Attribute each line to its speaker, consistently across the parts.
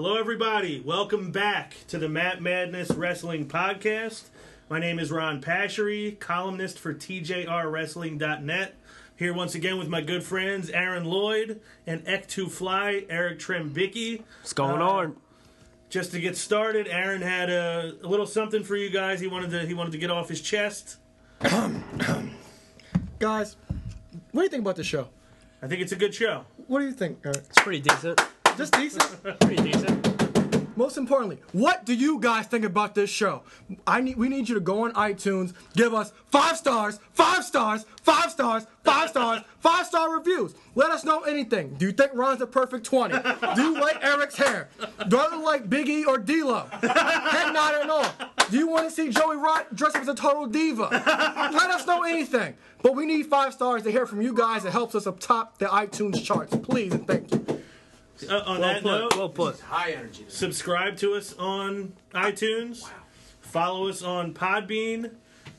Speaker 1: Hello, everybody. Welcome back to the Matt Madness Wrestling Podcast. My name is Ron Pashery, columnist for TJRWrestling.net. Here once again with my good friends Aaron Lloyd and Ek2 Fly, Eric Trembicki.
Speaker 2: What's going
Speaker 1: Uh,
Speaker 2: on?
Speaker 1: Just to get started, Aaron had a, a little something for you guys. He wanted to he wanted to get off his chest.
Speaker 3: Guys, what do you think about the show?
Speaker 1: I think it's a good show.
Speaker 3: What do you think, Eric?
Speaker 2: It's pretty decent.
Speaker 3: Just decent?
Speaker 2: Pretty decent.
Speaker 3: Most importantly, what do you guys think about this show? I need we need you to go on iTunes, give us five stars, five stars, five stars, five stars, five star reviews. Let us know anything. Do you think Ron's a perfect 20? Do you like Eric's hair? Do I look like Biggie or D-Lo? Head nod and all. Do you want to see Joey Rott dressed up as a total diva? Let us know anything. But we need five stars to hear from you guys. It helps us up top the iTunes charts. Please and thank you.
Speaker 1: Uh, on
Speaker 2: Well
Speaker 1: that note.
Speaker 2: Well put.
Speaker 4: High energy.
Speaker 1: subscribe to us on iTunes. Follow us on Podbean.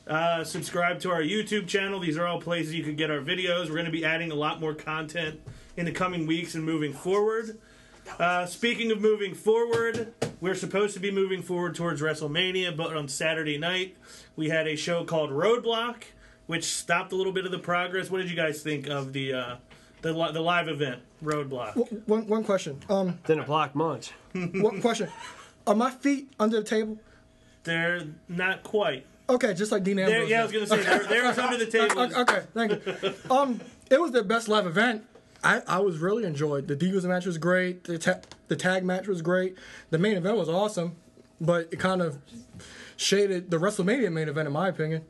Speaker 1: Uh, subscribe to our YouTube channel. These are all places you can get our videos. We're going to be adding a lot more content in the coming weeks and moving forward. Uh, speaking of moving forward, we're supposed to be moving forward towards WrestleMania, but on Saturday night we had a show called Roadblock, which stopped a little bit of the progress. What did you guys think of the uh, the, li- the live event Roadblock?
Speaker 3: One, one question. Um,
Speaker 2: Didn't block much.
Speaker 3: one question. Are my feet under the table?
Speaker 1: They're not quite.
Speaker 3: Okay, just like Dean
Speaker 1: There,
Speaker 3: Ambrose.
Speaker 1: yeah, I was gonna say there, there was under the table.
Speaker 3: Okay, okay, thank you. Um, it was the best live event. I, I was really enjoyed. The Divas match was great. The ta- the tag match was great. The main event was awesome, but it kind of shaded the WrestleMania main event, in my opinion.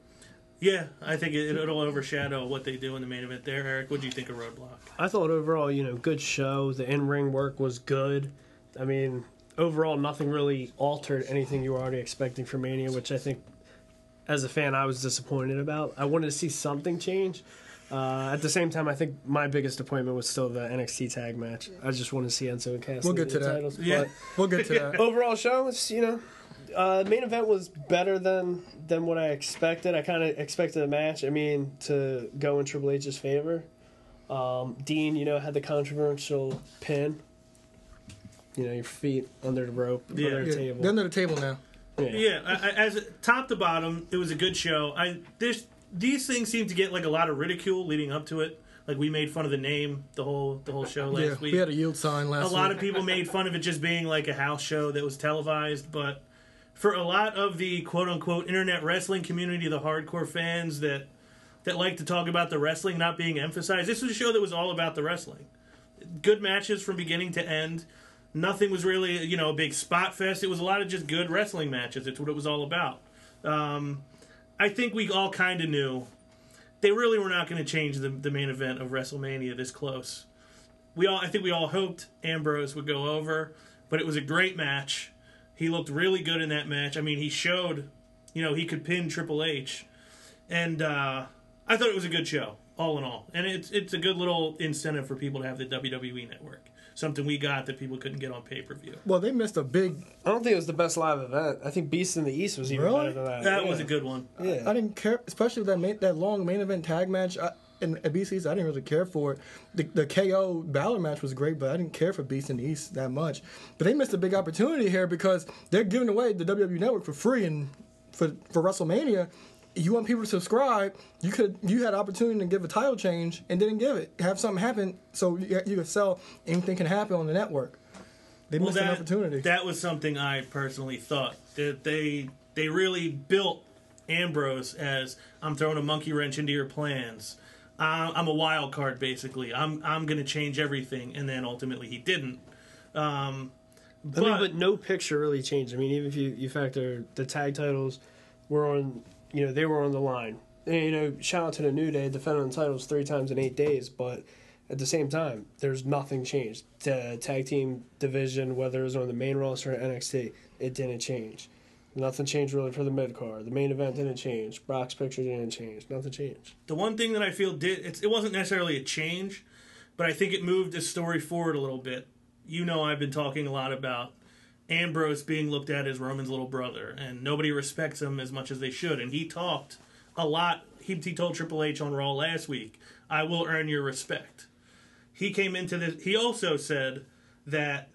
Speaker 1: Yeah, I think it, it'll overshadow what they do in the main event there. Eric, what do you think of Roadblock?
Speaker 2: I thought overall, you know, good show. The in ring work was good. I mean, overall, nothing really altered anything you were already expecting for Mania, which I think, as a fan, I was disappointed about. I wanted to see something change. Uh, at the same time, I think my biggest appointment was still the NXT tag match. I just wanted to see Enzo and Cass.
Speaker 3: We'll get to
Speaker 2: the
Speaker 3: that.
Speaker 2: Titles,
Speaker 1: Yeah.
Speaker 2: but-
Speaker 3: We'll get to that.
Speaker 2: overall show it's you know uh main event was better than than what i expected i kind of expected a match i mean to go in triple h's favor um dean you know had the controversial pin you know your feet under the rope
Speaker 1: Yeah.
Speaker 2: under the
Speaker 3: Yeah,
Speaker 2: table
Speaker 3: they're under the table now.
Speaker 1: Yeah, I, I- as top to bottom, it was a good show. I this these things seem to get like a lot of ridicule leading up to it. Like we made fun of the name the whole the whole show last
Speaker 3: Yeah,
Speaker 1: week.
Speaker 3: we had a yield sign last.
Speaker 1: a
Speaker 3: last
Speaker 1: lot of people made fun of it just being like a house show that was televised, but for a lot of the quote unquote internet wrestling community, the hardcore fans that that like to talk about the wrestling not being emphasized, this was a show that was all about the wrestling. Good matches from beginning to end. Nothing was really, you know, a big spot fest. It was a lot of just good wrestling matches. It's what it was all about. Um, I think we all kind of knew they really were not going to change the, the main event of WrestleMania this close we all I think we all hoped Ambrose would go over, but it was a great match. He looked really good in that match. I mean, he showed, you know, he could pin Triple H, and uh, I thought it was a good show all in all. And it's it's a good little incentive for people to have the WWE network, something we got that people couldn't get on pay per view.
Speaker 3: Well, they missed a big.
Speaker 2: i don't think it was the best live event i think beast in the east was even
Speaker 3: Really?
Speaker 2: better than that
Speaker 1: That
Speaker 2: yeah.
Speaker 1: was a good one.
Speaker 2: yeah
Speaker 3: I didn't care, especially with that main, that long main event tag match. I, in at BC's, I didn't really care for it. The, the KO Balor match was great, but I didn't care for Beast in the East that much. But they missed a big opportunity here because they're giving away the WWE Network for free and for for WrestleMania. You want people to subscribe? You could you had opportunity to give a title change and didn't give it. Have something happen so you, you could sell anything can happen on the network. They
Speaker 1: Well,
Speaker 3: missed an
Speaker 1: that,
Speaker 3: opportunity.
Speaker 1: that was something I personally thought that they they really built Ambrose as I'm throwing a monkey wrench into your plans. Uh, I'm a wild card, basically. I'm I'm going to change everything, and then ultimately he didn't. Um,
Speaker 2: I mean, but no picture really changed. I mean, even if you, you factor the tag titles were on, you know, they were on the line. And, you know, shout out to the New Day defending the titles three times in eight days, but at the same time, there's nothing changed. The tag team division, whether it was on the main roster or NXT, it didn't change. Nothing changed really for the mid card. The main event didn't change. Brock's picture didn't change. Nothing changed.
Speaker 1: The one thing that I feel did it's, it wasn't necessarily a change, but I think it moved the story forward a little bit. You know, I've been talking a lot about Ambrose being looked at as Roman's little brother, and nobody respects him as much as they should. And he talked a lot. He, he told Triple H on Raw last week, "I will earn your respect." He came into this. He also said that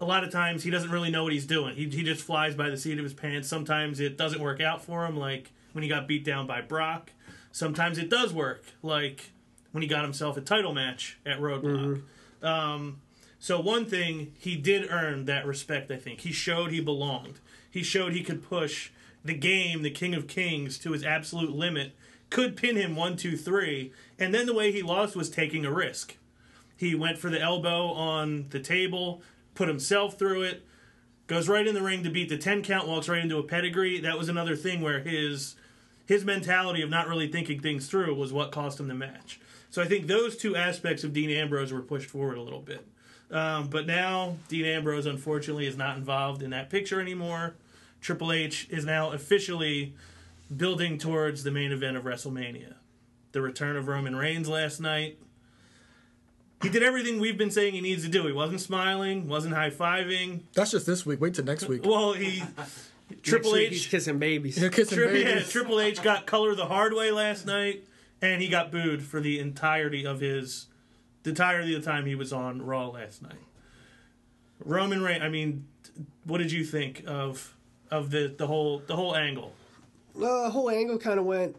Speaker 1: a lot of times he doesn't really know what he's doing. He he just flies by the seat of his pants. Sometimes it doesn't work out for him, like when he got beat down by Brock. Sometimes it does work, like when he got himself a title match at Roadblock. Um, so one thing he did earn that respect. I think he showed he belonged. He showed he could push the game, the King of Kings, to his absolute limit. Could pin him one, two, three, and then the way he lost was taking a risk. He went for the elbow on the table, put himself through it, goes right in the ring to beat the 10 count, walks right into a pedigree. That was another thing where his his mentality of not really thinking things through was what cost him the match. So I think those two aspects of Dean Ambrose were pushed forward a little bit. Um, but now Dean Ambrose unfortunately is not involved in that picture anymore. Triple H is now officially building towards the main event of WrestleMania. The return of Roman Reigns last night. He did everything we've been saying he needs to do. He wasn't smiling, wasn't high fiving.
Speaker 3: That's just this week. Wait till next week.
Speaker 1: Well, he Triple
Speaker 2: Next week he's
Speaker 1: H
Speaker 2: kissing babies.
Speaker 3: You're kissing
Speaker 1: Tri-
Speaker 3: babies.
Speaker 1: yeah, Triple H got color the hard way last night, and he got booed for the entirety of his, the entirety of the time he was on Raw last night. Roman Reigns. I mean, what did you think of of the the whole the whole angle?
Speaker 2: the whole angle kind of went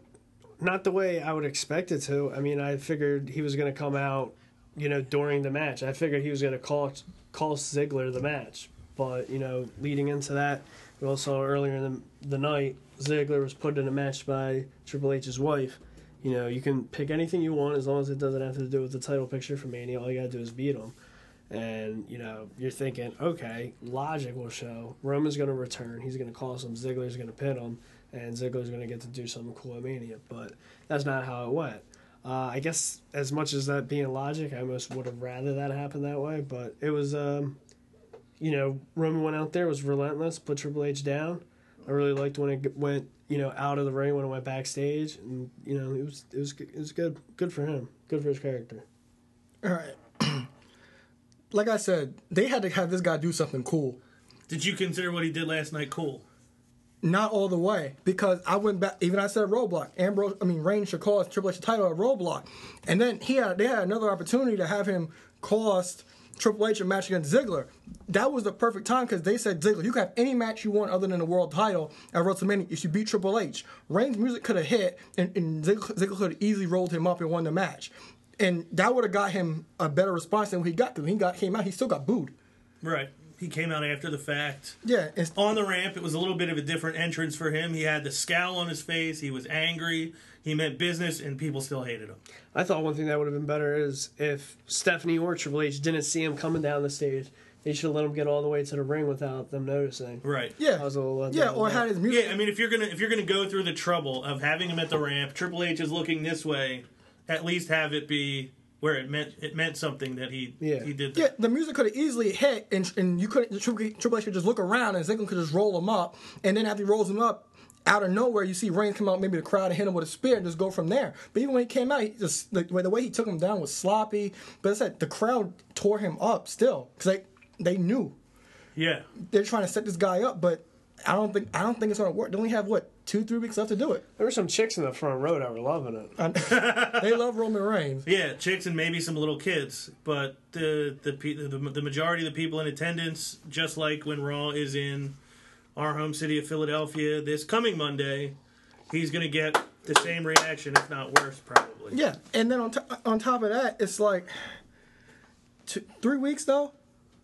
Speaker 2: not the way I would expect it to. I mean, I figured he was going to come out, you know, during the match. I figured he was going to call call Ziggler the match, but you know, leading into that, we all saw earlier in the, the night Ziggler was put in a match by Triple H's wife. You know, you can pick anything you want as long as it doesn't have to do with the title picture for Mania. All you got to do is beat him. And you know, you're thinking, okay, logic will show Roman's going to return. He's going to call some. Ziggler's going to pin him, and Ziggler's going to get to do something cool at Mania. But that's not how it went. Uh, I guess as much as that being logic, I almost would have rather that happen that way. But it was, um, you know, Roman went out there was relentless, put Triple H down. I really liked when it went, you know, out of the ring when it went backstage, and you know, it was it was it was good, good for him, good for his character.
Speaker 3: All right. like I said, they had to have this guy do something cool.
Speaker 1: Did you consider what he did last night cool?
Speaker 3: Not all the way because I went back. Even I said Roadblock. Ambrose, I mean Reigns should cost Triple H title at Roadblock, and then he had they had another opportunity to have him cost Triple H a match against Ziggler. That was the perfect time because they said Ziggler, you can have any match you want other than the world title at WrestleMania if you should beat Triple H. Reigns' music could have hit, and, and Ziggler, Ziggler could have easily rolled him up and won the match, and that would have got him a better response than what he got because when he got came out, he still got booed.
Speaker 1: Right. He came out after the fact.
Speaker 3: Yeah, it's,
Speaker 1: On the ramp, it was a little bit of a different entrance for him. He had the scowl on his face. He was angry. He meant business, and people still hated him.
Speaker 2: I thought one thing that would have been better is if Stephanie or Triple H didn't see him coming down the stage. They should have let him get all the way to the ring without them noticing.
Speaker 1: Right.
Speaker 3: yeah,
Speaker 2: I was a little let
Speaker 3: yeah, or had his music.
Speaker 1: Yeah, I mean, if you're gonna if you're gonna go through the trouble of having him at the ramp, Triple H is looking this way. At least have it be where it meant it meant something that he
Speaker 2: Yeah.
Speaker 1: he did.
Speaker 3: Yeah, the music could have easily hit, and, and you couldn't. Triple Triple H could just look around, and Ziggler could just roll him up, and then after he rolls him up, out of nowhere, you see Reigns come out, maybe the crowd and hit him with a spear, and just go from there. But even when he came out, he just the, way- the way he took him down was sloppy. But I said the crowd tore him up still because they they knew
Speaker 1: Yeah.
Speaker 3: they're trying to set this guy up, but I don't think I don't think it's gonna work. They only have what two three weeks left to do it.
Speaker 2: There were some chicks in the front row that were loving it.
Speaker 3: they love Roman Reigns.
Speaker 1: Yeah, chicks and maybe some little kids, but the the the, the majority of the people in attendance, just like when Raw is in our home city of Philadelphia this coming Monday, he's gonna get the same reaction, if not worse, probably.
Speaker 3: Yeah, and then on to- on top of that, it's like two, three weeks though,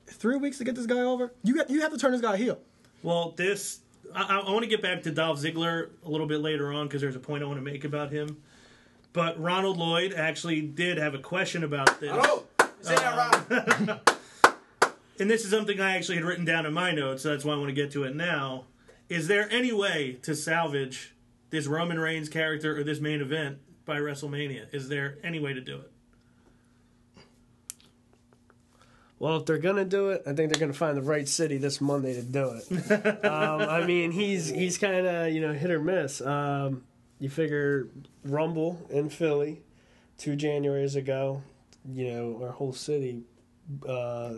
Speaker 3: three weeks to get this guy over. You got you have to turn this guy heel.
Speaker 1: Well, this I, I want to get back to Dolph Ziggler a little bit later on because there's a point I want to make about him. But Ronald Lloyd actually did have a question about this.
Speaker 4: Hello. Say that right.
Speaker 1: Uh, and this is something I actually had written down in my notes, so that's why I want to get to it now. Is there any way to salvage this Roman Reigns character or this main event by WrestleMania? Is there any way to do it?
Speaker 2: Well, if they're gonna do it, I think they're gonna find the right city this Monday to do it. um, I mean, he's he's kind of you know hit or miss. Um, you figure Rumble in Philly, two Januaries ago, you know our whole city. Uh,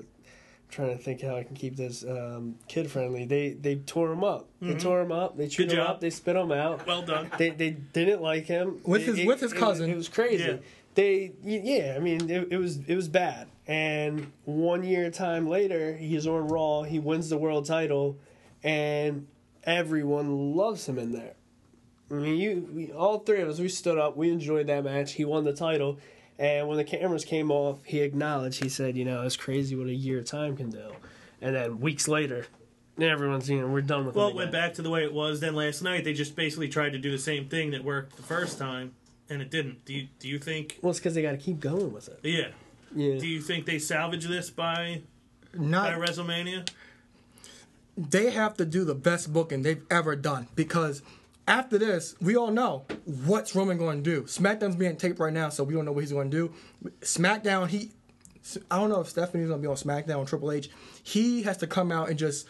Speaker 2: trying to think how I can keep this um, kid friendly. They they tore him up. They tore him up. They chewed him up. They spit him out.
Speaker 1: Well done.
Speaker 2: They they didn't like him
Speaker 3: With
Speaker 2: It-
Speaker 3: his-
Speaker 2: it-
Speaker 3: with his cousin.
Speaker 2: It, was crazy.
Speaker 1: Yeah.
Speaker 2: they yeah i mean it, it was it was bad and one year time later he's on raw he wins the world title and everyone loves him in there i mean you we, all three of us we stood up we enjoyed that match he won the title and when the cameras came off he acknowledged he said you know it's crazy what a year time can do and then weeks later everyone's you know we're done with
Speaker 1: Well, it went back to the way it was then last night. They just basically tried to do the same thing that worked the first time, and it didn't. Do you do you think?
Speaker 2: well it's because they got to keep going with it
Speaker 1: Yeah.
Speaker 2: Yeah
Speaker 1: Do you think they salvage this by by WrestleMania?
Speaker 3: they have to do the best booking they've ever done because after this, we all know what's Roman going to do. SmackDown's being taped right now, so we don't know what he's going to do. SmackDown, he, I don't know if Stephanie's going to be on SmackDown or Triple H. He has to come out and just,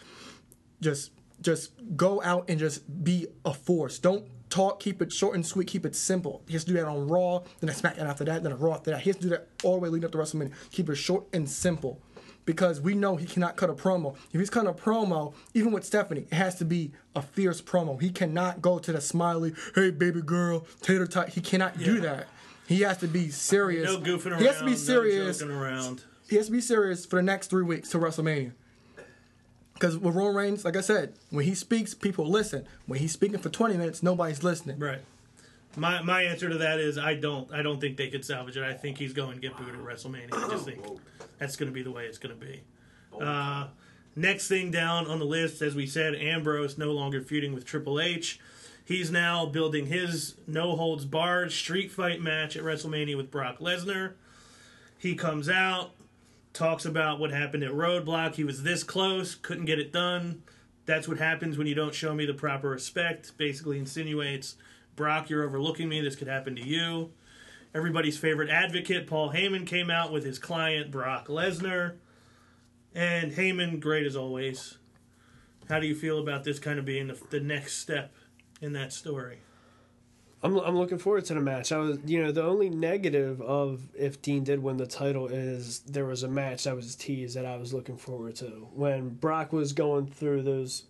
Speaker 3: just, just go out and just be a force. Don't talk. Keep it short and sweet. Keep it simple. He has to do that on Raw, then a SmackDown after that, then a Raw after that. He has to do that all the way leading up to WrestleMania. Keep it short and simple because we know he cannot cut a promo. If he's cutting a promo, even with Stephanie, it has to be a fierce promo. He cannot go to the smiley, hey baby girl, tater tot. He cannot do that. He has to be serious.
Speaker 1: No goofing around.
Speaker 3: He has to be
Speaker 1: no
Speaker 3: serious.
Speaker 1: joking around.
Speaker 3: he has to be serious for the next three weeks to WrestleMania. Because with Roman Reigns, like I said, when he speaks, people listen. When he's speaking for 20 minutes, nobody's listening.
Speaker 1: Right. My my answer to that is I don't I don't think they could salvage it. I think he's going to get booed at WrestleMania. I just think that's going to be the way it's going to be. Uh, next thing down on the list, as we said, Ambrose no longer feuding with Triple H. He's now building his no holds barred street fight match at WrestleMania with Brock Lesnar. He comes out, talks about what happened at Roadblock. He was this close, couldn't get it done. That's what happens when you don't show me the proper respect. Basically insinuates, Brock, you're overlooking me. This could happen to you. Everybody's favorite advocate, Paul Heyman, came out with his client, Brock Lesnar. And Heyman, great as always. How do you feel about this kind of being the, the next step in that story?
Speaker 2: I'm I'm looking forward to the match. I was, you know, the only negative of if Dean did win the title is there was a match that was teased that I was looking forward to when Brock was going through those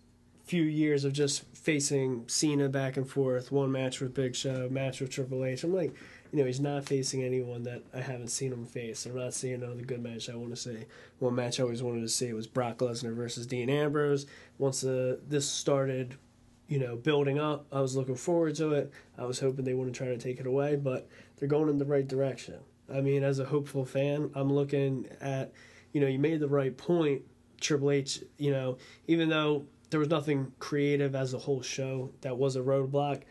Speaker 2: few years of just facing Cena back and forth, one match with Big Show, match with Triple H. I'm like, you know, he's not facing anyone that I haven't seen him face. I'm not seeing another good match I want to see. One match I always wanted to see was Brock Lesnar versus Dean Ambrose. Once uh, this started, you know, building up, I was looking forward to it. I was hoping they wouldn't try to take it away, but they're going in the right direction. I mean, as a hopeful fan, I'm looking at, you know, you made the right point, Triple H, you know, even though there was nothing creative as a whole show that was a roadblock,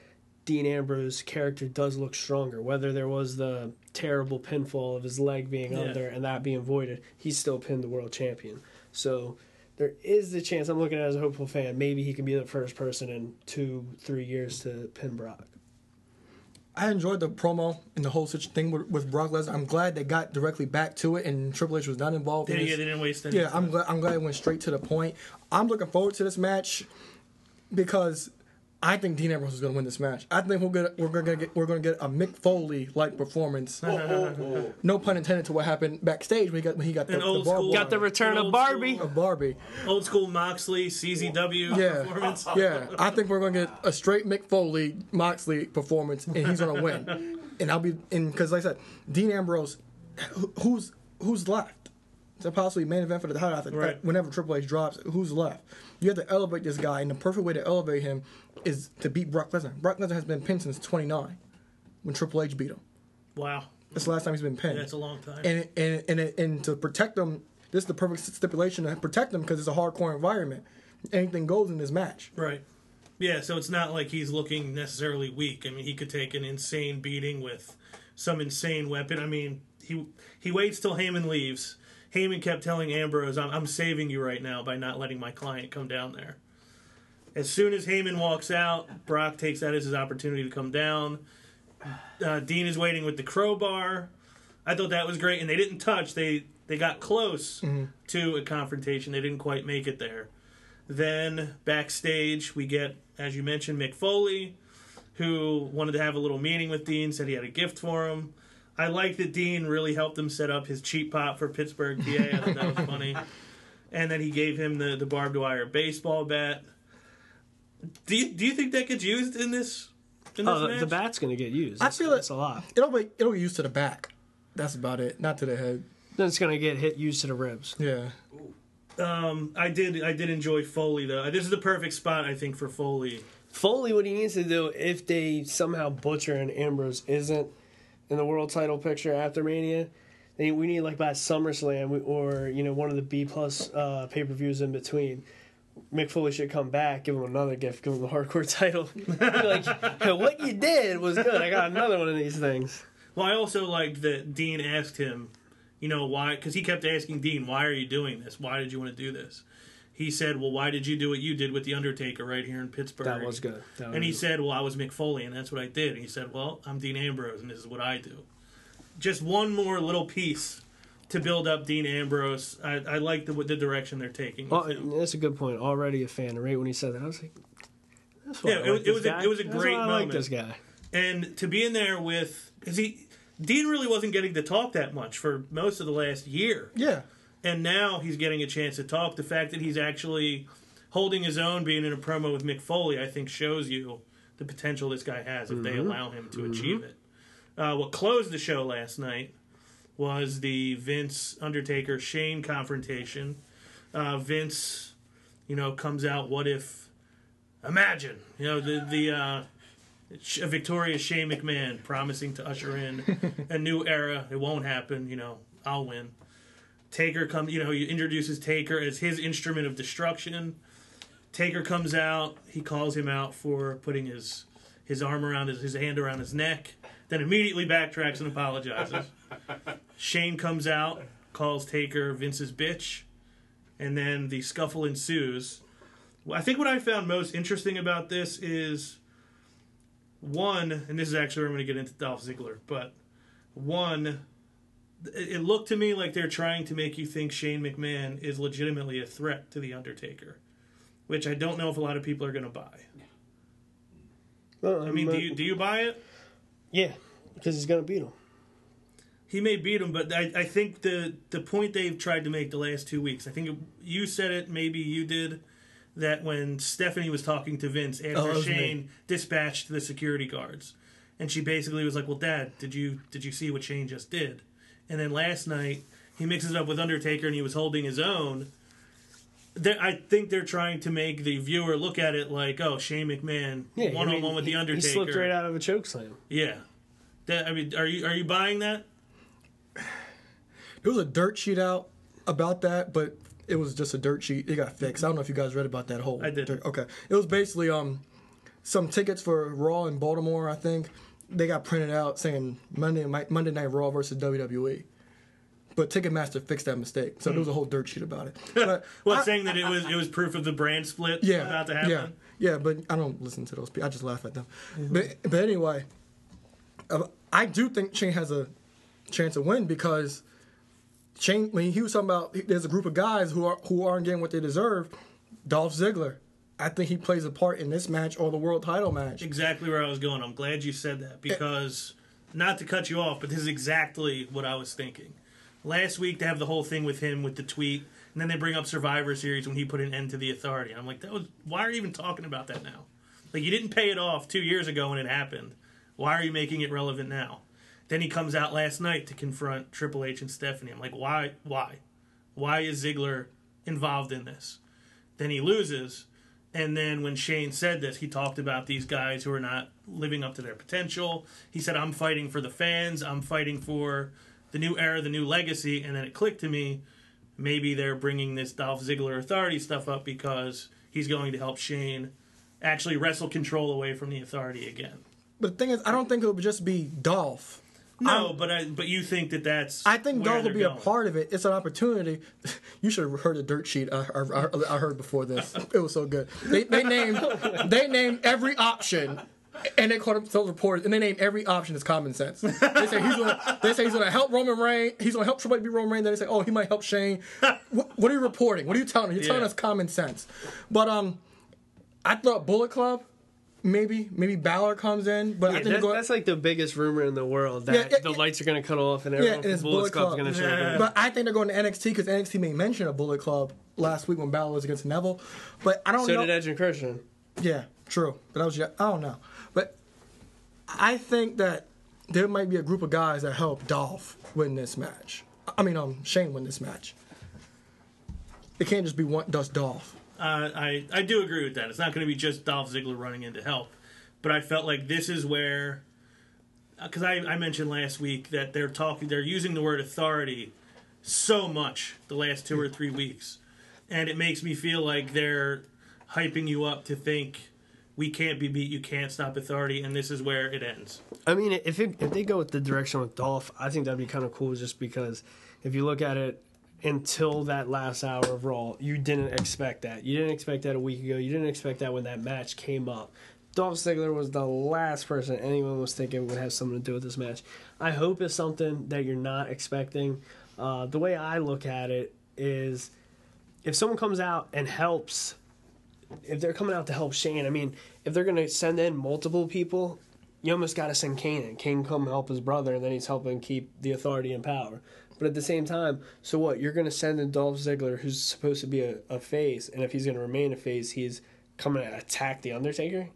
Speaker 2: Dean Ambrose's character does look stronger. Whether there was the terrible pinfall of his leg being
Speaker 1: Yeah.
Speaker 2: under and that being voided, he still pinned the world champion. So there is the chance I'm looking at it as a hopeful fan. Maybe he can be the first person in two, three years to pin Brock.
Speaker 3: I enjoyed the promo and the whole such thing with, with Brock Lesnar. I'm glad they got directly back to it and Triple H was not involved
Speaker 1: Yeah,
Speaker 3: in
Speaker 1: yeah, they didn't waste any
Speaker 3: Yeah, I'm glad. I'm glad it went straight to the point. I'm looking forward to this match because I think Dean Ambrose is going to win this match. I think we're gonna we're gonna get we're gonna get a Mick Foley like performance. Oh, oh, oh. no pun intended to what happened backstage when he got when he got the,
Speaker 1: An
Speaker 3: the
Speaker 1: school-
Speaker 2: Got the return of Barbie.
Speaker 1: school-
Speaker 3: of Barbie.
Speaker 1: Old school Moxley, CZW
Speaker 3: Yeah,
Speaker 1: performance.
Speaker 3: yeah. I think we're gonna get a straight Mick Foley Moxley performance, and he's gonna win. And I'll be in because like I said, Dean Ambrose, who's who's left? It's a possibly main event for the title. after-
Speaker 1: Right.
Speaker 3: Whenever Triple H drops, who's left? You have to elevate this guy, and the perfect way to elevate him is to beat Brock Lesnar. Brock Lesnar has been pinned since '29, when Triple H beat him.
Speaker 1: Wow.
Speaker 3: That's the last time he's been pinned.
Speaker 1: That's a long time.
Speaker 3: and and and and to protect him, this is the perfect stipulation to protect him because it's a hardcore environment. Anything goes in this match.
Speaker 1: Right. Yeah, so it's not like he's looking necessarily weak. I mean, he could take an insane beating with some insane weapon. I mean, he he waits till Heyman leaves. Heyman kept telling Ambrose, I'm, I'm saving you right now by not letting my client come down there. As soon as Heyman walks out, Brock takes that as his opportunity to come down. Uh, Dean is waiting with the crowbar. I thought that was great, and they didn't touch. They they got close to a confrontation. They didn't quite make it there. Then backstage, we get, as you mentioned, Mick Foley, who wanted to have a little meeting with Dean, said he had a gift for him. I like that Dean really helped him set up his cheap pop for Pittsburgh, PA. I thought that was funny. And then he gave him the, the barbed wire baseball bat. Do you, do you think that gets used in this? In this
Speaker 2: Oh, the,
Speaker 1: match?
Speaker 2: the bat's going to get used.
Speaker 3: I
Speaker 2: That's,
Speaker 3: feel
Speaker 2: that's a lot.
Speaker 3: It'll be it'll be used to the back. That's about it. Not to the head.
Speaker 2: Then it's gonna get hit used to the ribs.
Speaker 3: Yeah.
Speaker 1: Um, I did I did enjoy Foley though. This is the perfect spot I think for Foley.
Speaker 2: Foley, what he needs to do if they somehow butcher and Ambrose isn't in the world title picture after Mania, we need like by SummerSlam or you know one of the B plus uh, pay per views in between. Mick Foley should come back, give him another gift, give him the hardcore title. like, what you did was good. I got another one of these things.
Speaker 1: Well, I also liked that Dean asked him, you know, why? Because he kept asking Dean, "Why are you doing this? Why did you want to do this?" He said, "Well, why did you do what you did with the Undertaker right here in Pittsburgh?"
Speaker 2: That was good. That
Speaker 1: And he
Speaker 2: was-
Speaker 1: said, "Well, I was Mick Foley, and that's what I did." And he said, "Well, I'm Dean Ambrose, and this is what I do." Just one more little piece to build up Dean Ambrose. I, I like the the direction they're taking.
Speaker 2: Oh, that's a good point. Already a fan. Right when he said that, I was like, "That's why
Speaker 1: Yeah,
Speaker 2: I
Speaker 1: it
Speaker 2: like
Speaker 1: was- it
Speaker 2: this
Speaker 1: was a-
Speaker 2: guy.
Speaker 1: it was a
Speaker 2: That's
Speaker 1: great
Speaker 2: why I like this guy."
Speaker 1: and to be in there with because he Dean really wasn't getting to talk that much for most of the last year.
Speaker 3: Yeah.
Speaker 1: And now he's getting a chance to talk. The fact that he's actually holding his own, being in a promo with Mick Foley, I think shows you the potential this guy has if they allow him to achieve it. Uh, what closed the show last night was the Vince Undertaker Shane confrontation. Uh, Vince, you know, comes out. What if? Imagine, you know, the the uh, victorious Shane McMahon promising to usher in a new era. It won't happen. You know, I'll win. Taker comes, you know, he introduces Taker as his instrument of destruction. Taker comes out, he calls him out for putting his his arm around his, his hand around his neck, then immediately backtracks and apologizes. Shane comes out, calls Taker Vince's bitch, and then the scuffle ensues. I think what I found most interesting about this is one, and this is actually where I'm going to get into Dolph Ziggler, but one, it looked to me like they're trying to make you think Shane McMahon is legitimately a threat to the Undertaker, which I don't know if a lot of people are going to buy.
Speaker 2: Well,
Speaker 1: I mean, do you do you buy it?
Speaker 2: Yeah, because he's gonna beat him.
Speaker 1: He may beat him, but I, I think the the point they've tried to make the last two weeks. I think you said it, maybe you did, that when Stephanie was talking to Vince
Speaker 3: Oh,
Speaker 1: after
Speaker 3: it was me.
Speaker 1: Shane dispatched the security guards, and she basically was like, "Well, Dad, did you did you see what Shane just did?" And then last night he mixes it up with Undertaker, and he was holding his own. They're- I think they're trying to make the viewer look at it like, "Oh, Shane McMahon
Speaker 2: Yeah,
Speaker 1: one
Speaker 2: I
Speaker 1: on
Speaker 2: mean,
Speaker 1: one with
Speaker 2: he-
Speaker 1: the Undertaker."
Speaker 2: He slipped right out of a choke slam.
Speaker 1: Yeah, that, I mean, are you are you buying that?
Speaker 3: There was a dirt sheet out about that, but it was just a dirt sheet. It got fixed. I don't know if you guys read about that whole.
Speaker 1: I didn't.
Speaker 3: dirt- Okay, it was basically um, some tickets for Raw in Baltimore. I think they got printed out saying Monday Night Monday Night Raw versus WWE. But Ticketmaster fixed that mistake, so there was a whole dirt sheet about it. But
Speaker 1: Well,
Speaker 3: I-
Speaker 1: saying that it was it was proof of the brand split
Speaker 3: yeah,
Speaker 1: about to happen.
Speaker 3: yeah, yeah. But I don't listen to those people. I just laugh at them. But but anyway, uh, I do think Shane has a chance to win because Shane, when he was talking about, there's a group of guys who are who aren't getting what they deserve. Dolph Ziggler, I think he plays a part in this match or the world title match.
Speaker 1: Exactly where I was going. I'm glad you said that because, not to cut you off, but this is exactly what I was thinking. Last week they have the whole thing with him with the tweet, and then they bring up Survivor Series when he put an end to the Authority. I'm like, that was why are you even talking about that now? Like you didn't pay it off two years ago when it happened. Why are you making it relevant now? Then he comes out last night to confront Triple H and Stephanie. I'm like, why? Why? Why is Ziggler involved in this? Then he loses. And then when Shane said this, he talked about these guys who are not living up to their potential. He said, I'm fighting for the fans. I'm fighting for the new era, the new legacy. And then it clicked to me maybe they're bringing this Dolph Ziggler authority stuff up because he's going to help Shane actually wrestle control away from the authority again.
Speaker 3: But the thing is, I don't think it would just be Dolph.
Speaker 1: No, but I, but you think that that's
Speaker 3: I think Dolph will be a part of it. It's an opportunity. You should have heard the dirt sheet I, I, I heard before this. It was so good. They, they named they named every option, and they called themselves reporters, and they named every option as common sense. They say he's gonna they say he's gonna help Roman Reigns. He's gonna help somebody be Roman Reigns. Then they say, oh, he might help Shane. What, what are you reporting? What are you telling? Me? You're telling
Speaker 1: Yeah.
Speaker 3: us common sense. But um, I thought Bullet Club. Maybe maybe Balor comes in, but I think
Speaker 2: that,
Speaker 3: they're
Speaker 2: that's like the biggest rumor in the world that
Speaker 3: Yeah, yeah,
Speaker 2: the
Speaker 3: yeah.
Speaker 2: lights are going to cut off and
Speaker 3: Yeah,
Speaker 2: everyone
Speaker 3: and
Speaker 2: from Bullet
Speaker 3: Bullet
Speaker 2: Club's
Speaker 3: Club.
Speaker 2: going to show
Speaker 1: Yeah.
Speaker 2: up.
Speaker 3: But I think they're going to NXT because NXT made mention of Bullet Club last week when Balor was against Neville. But I don't
Speaker 2: So
Speaker 3: know.
Speaker 2: did Edge and Christian.
Speaker 3: Yeah, true. But that was I don't know. But I think that there might be a group of guys that help Dolph win this match. I mean, um, Shane win this match. It can't just be one just Dolph.
Speaker 1: Uh, I I do agree with that. It's not going to be just Dolph Ziggler running in to help, but I felt like this is where, because I, I mentioned last week that they're talking, they're using the word authority so much the last two or three weeks, and it makes me feel like they're hyping you up to think we can't be beat, you can't stop authority, and this is where it ends.
Speaker 2: I mean, if it, if they go with the direction with Dolph, I think that'd be kind of cool. Just because if you look at it, until that last hour of Raw, you didn't expect that. You didn't expect that a week ago. You didn't expect that when that match came up. Dolph Ziggler was the last person anyone was thinking would have something to do with this match. I hope it's something that you're not expecting. Uh, the way I look at it is, if someone comes out and helps, if they're coming out to help Shane, I mean, if they're going to send in multiple people, you almost got to send Kane in. Kane come help his brother, and then he's helping keep the authority in power. But at the same time, so what? You're going to send in Dolph Ziggler, who's supposed to be a, a face, and if he's going to remain a face, he's coming to attack the Undertaker.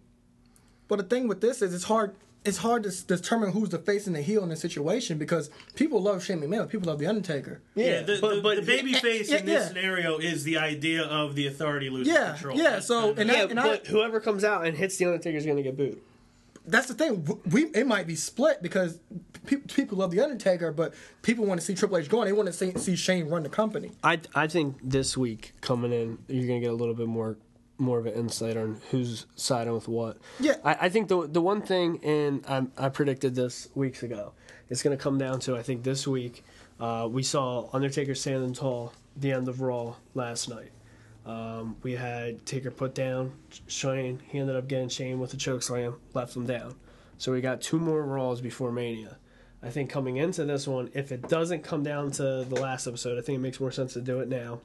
Speaker 3: But the thing with this is, it's hard. It's hard to s- determine who's the face and the heel in this situation because people love Shane McMahon, people love the Undertaker.
Speaker 1: Yeah, the,
Speaker 2: but-
Speaker 1: the,
Speaker 2: but-
Speaker 1: the baby face
Speaker 3: yeah,
Speaker 1: in this
Speaker 3: yeah.
Speaker 1: scenario is the idea of the authority losing
Speaker 3: Yeah,
Speaker 1: control.
Speaker 3: yeah,
Speaker 1: That's
Speaker 3: so-
Speaker 1: kind of-
Speaker 3: and
Speaker 2: Yeah,
Speaker 3: and I-
Speaker 2: but whoever comes out and hits the Undertaker is going to get booed.
Speaker 3: That's the thing. We it might be split because pe- people love the Undertaker, but people want to see Triple H going. They want to see, see Shane run the company.
Speaker 2: I I think this week coming in, you're gonna get a little bit more more of an insight on who's siding with what.
Speaker 3: Yeah.
Speaker 2: I, I think the the one thing, and I, I predicted this weeks ago, it's gonna come down to I think this week, uh, we saw Undertaker standing tall the end of Raw last night. Um, we had Taker put down Shane. He ended up getting Shane with a choke slam, left him down. So we got two more Raws before Mania. I think coming into this one, if it doesn't come down to the last episode, I think it makes more sense to do it now.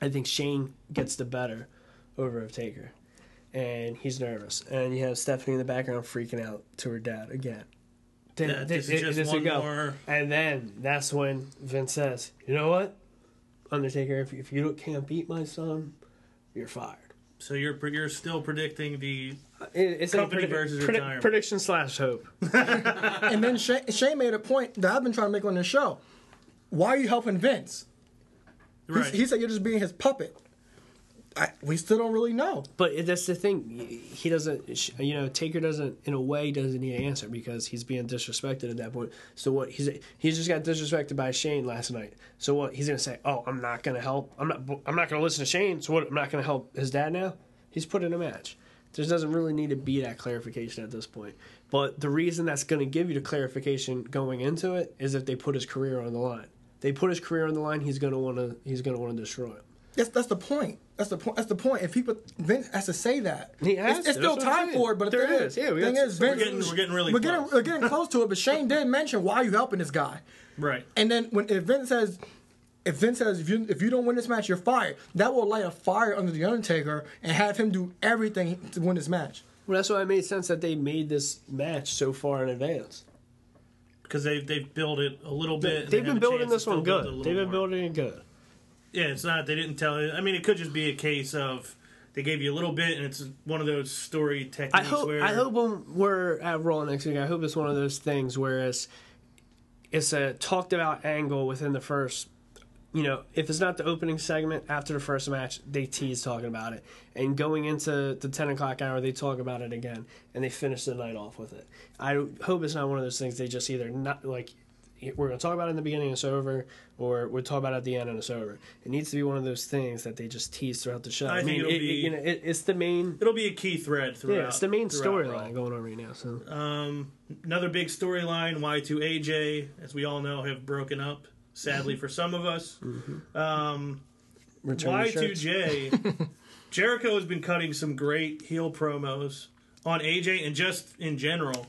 Speaker 2: I think Shane gets the better over of Taker, and he's nervous. And you have Stephanie in the background freaking out to her dad again. Then-
Speaker 1: Yeah, this is just
Speaker 2: this
Speaker 1: one
Speaker 2: go.
Speaker 1: more-
Speaker 2: And then that's when Vince says, "You know what, Undertaker? If, if you can't beat my son, you're fired."
Speaker 1: So you're you're still predicting the uh,
Speaker 2: It- It's
Speaker 1: Company
Speaker 2: like
Speaker 1: versus retirement.
Speaker 2: prediction slash hope.
Speaker 3: And then Shane, Shane made a point that I've been trying to make on this show. Why are you helping Vince? He-
Speaker 1: right.
Speaker 3: He, said you're just being his puppet. I, we still don't really know.
Speaker 2: But that's the thing. He doesn't, you know, Taker doesn't, in a way, doesn't need an answer because he's being disrespected at that point. So what? He's he just got disrespected by Shane last night. So what? He's gonna say, "Oh, I'm not gonna help. I'm not. I'm not gonna listen to Shane. So what? I'm not gonna help his dad now." He's put in a match. There doesn't really need to be that clarification at this point. But the reason that's going to give you the clarification going into it is if they put his career on the line. They put his career on the line. He's going to want to. He's going to want to destroy him.
Speaker 3: That's that's the point. That's the point. That's the point. If people Vince has to say that,
Speaker 2: He has
Speaker 3: it's, it's
Speaker 2: to.
Speaker 3: still
Speaker 2: That's what I'm
Speaker 3: time for it. But the
Speaker 2: There
Speaker 3: thing
Speaker 2: is.
Speaker 3: is,
Speaker 2: Yeah, we
Speaker 3: thing
Speaker 2: got-
Speaker 3: is,
Speaker 2: we're
Speaker 3: Vince,
Speaker 1: getting- we're getting really
Speaker 3: we're getting,
Speaker 1: close.
Speaker 3: we're getting close to it. But Shane did mention why are you helping this guy,
Speaker 1: right.
Speaker 3: and then when if Vince says. If Vince says if you if you don't win this match, you're fired. That will light a fire under the Undertaker and have him do everything to win this match.
Speaker 2: Well, that's why it made sense that they made this match so far in advance.
Speaker 1: Because they've they've built it a little bit. and
Speaker 2: They've
Speaker 1: they
Speaker 2: been building this one
Speaker 1: still build it a
Speaker 2: good. They've been
Speaker 1: more.
Speaker 2: building it good.
Speaker 1: Yeah, it's not. They didn't tell it. I mean, it could just be a case of they gave you a little bit, and it's one of those story techniques
Speaker 2: I hope.
Speaker 1: where
Speaker 2: I hope when we're at Raw next week, I hope it's one of those things where it's it's a talked about angle within the first. You know, if it's not the opening segment after the first match, they tease talking about it, and going into the ten o'clock hour, they talk about it again, and they finish the night off with it. I hope it's not one of those things they just either not like we're going to talk about it in the beginning and it's over, or we'll talk about it at the end and it's over. It needs to be one of those things that they just tease throughout the show.
Speaker 1: I
Speaker 2: I, mean,
Speaker 1: it'll
Speaker 2: it,
Speaker 1: be-
Speaker 2: it- you know, it, it's the main.
Speaker 1: it'll be a key thread throughout.
Speaker 2: Yeah, it's the main storyline going on right now. So
Speaker 1: Um, another big storyline: Y2 AJ, as we all know, have broken up. Sadly for some of us. Um,
Speaker 2: return to shirts.
Speaker 1: Y2J, Jericho has been cutting some great heel promos on AJ and just in general.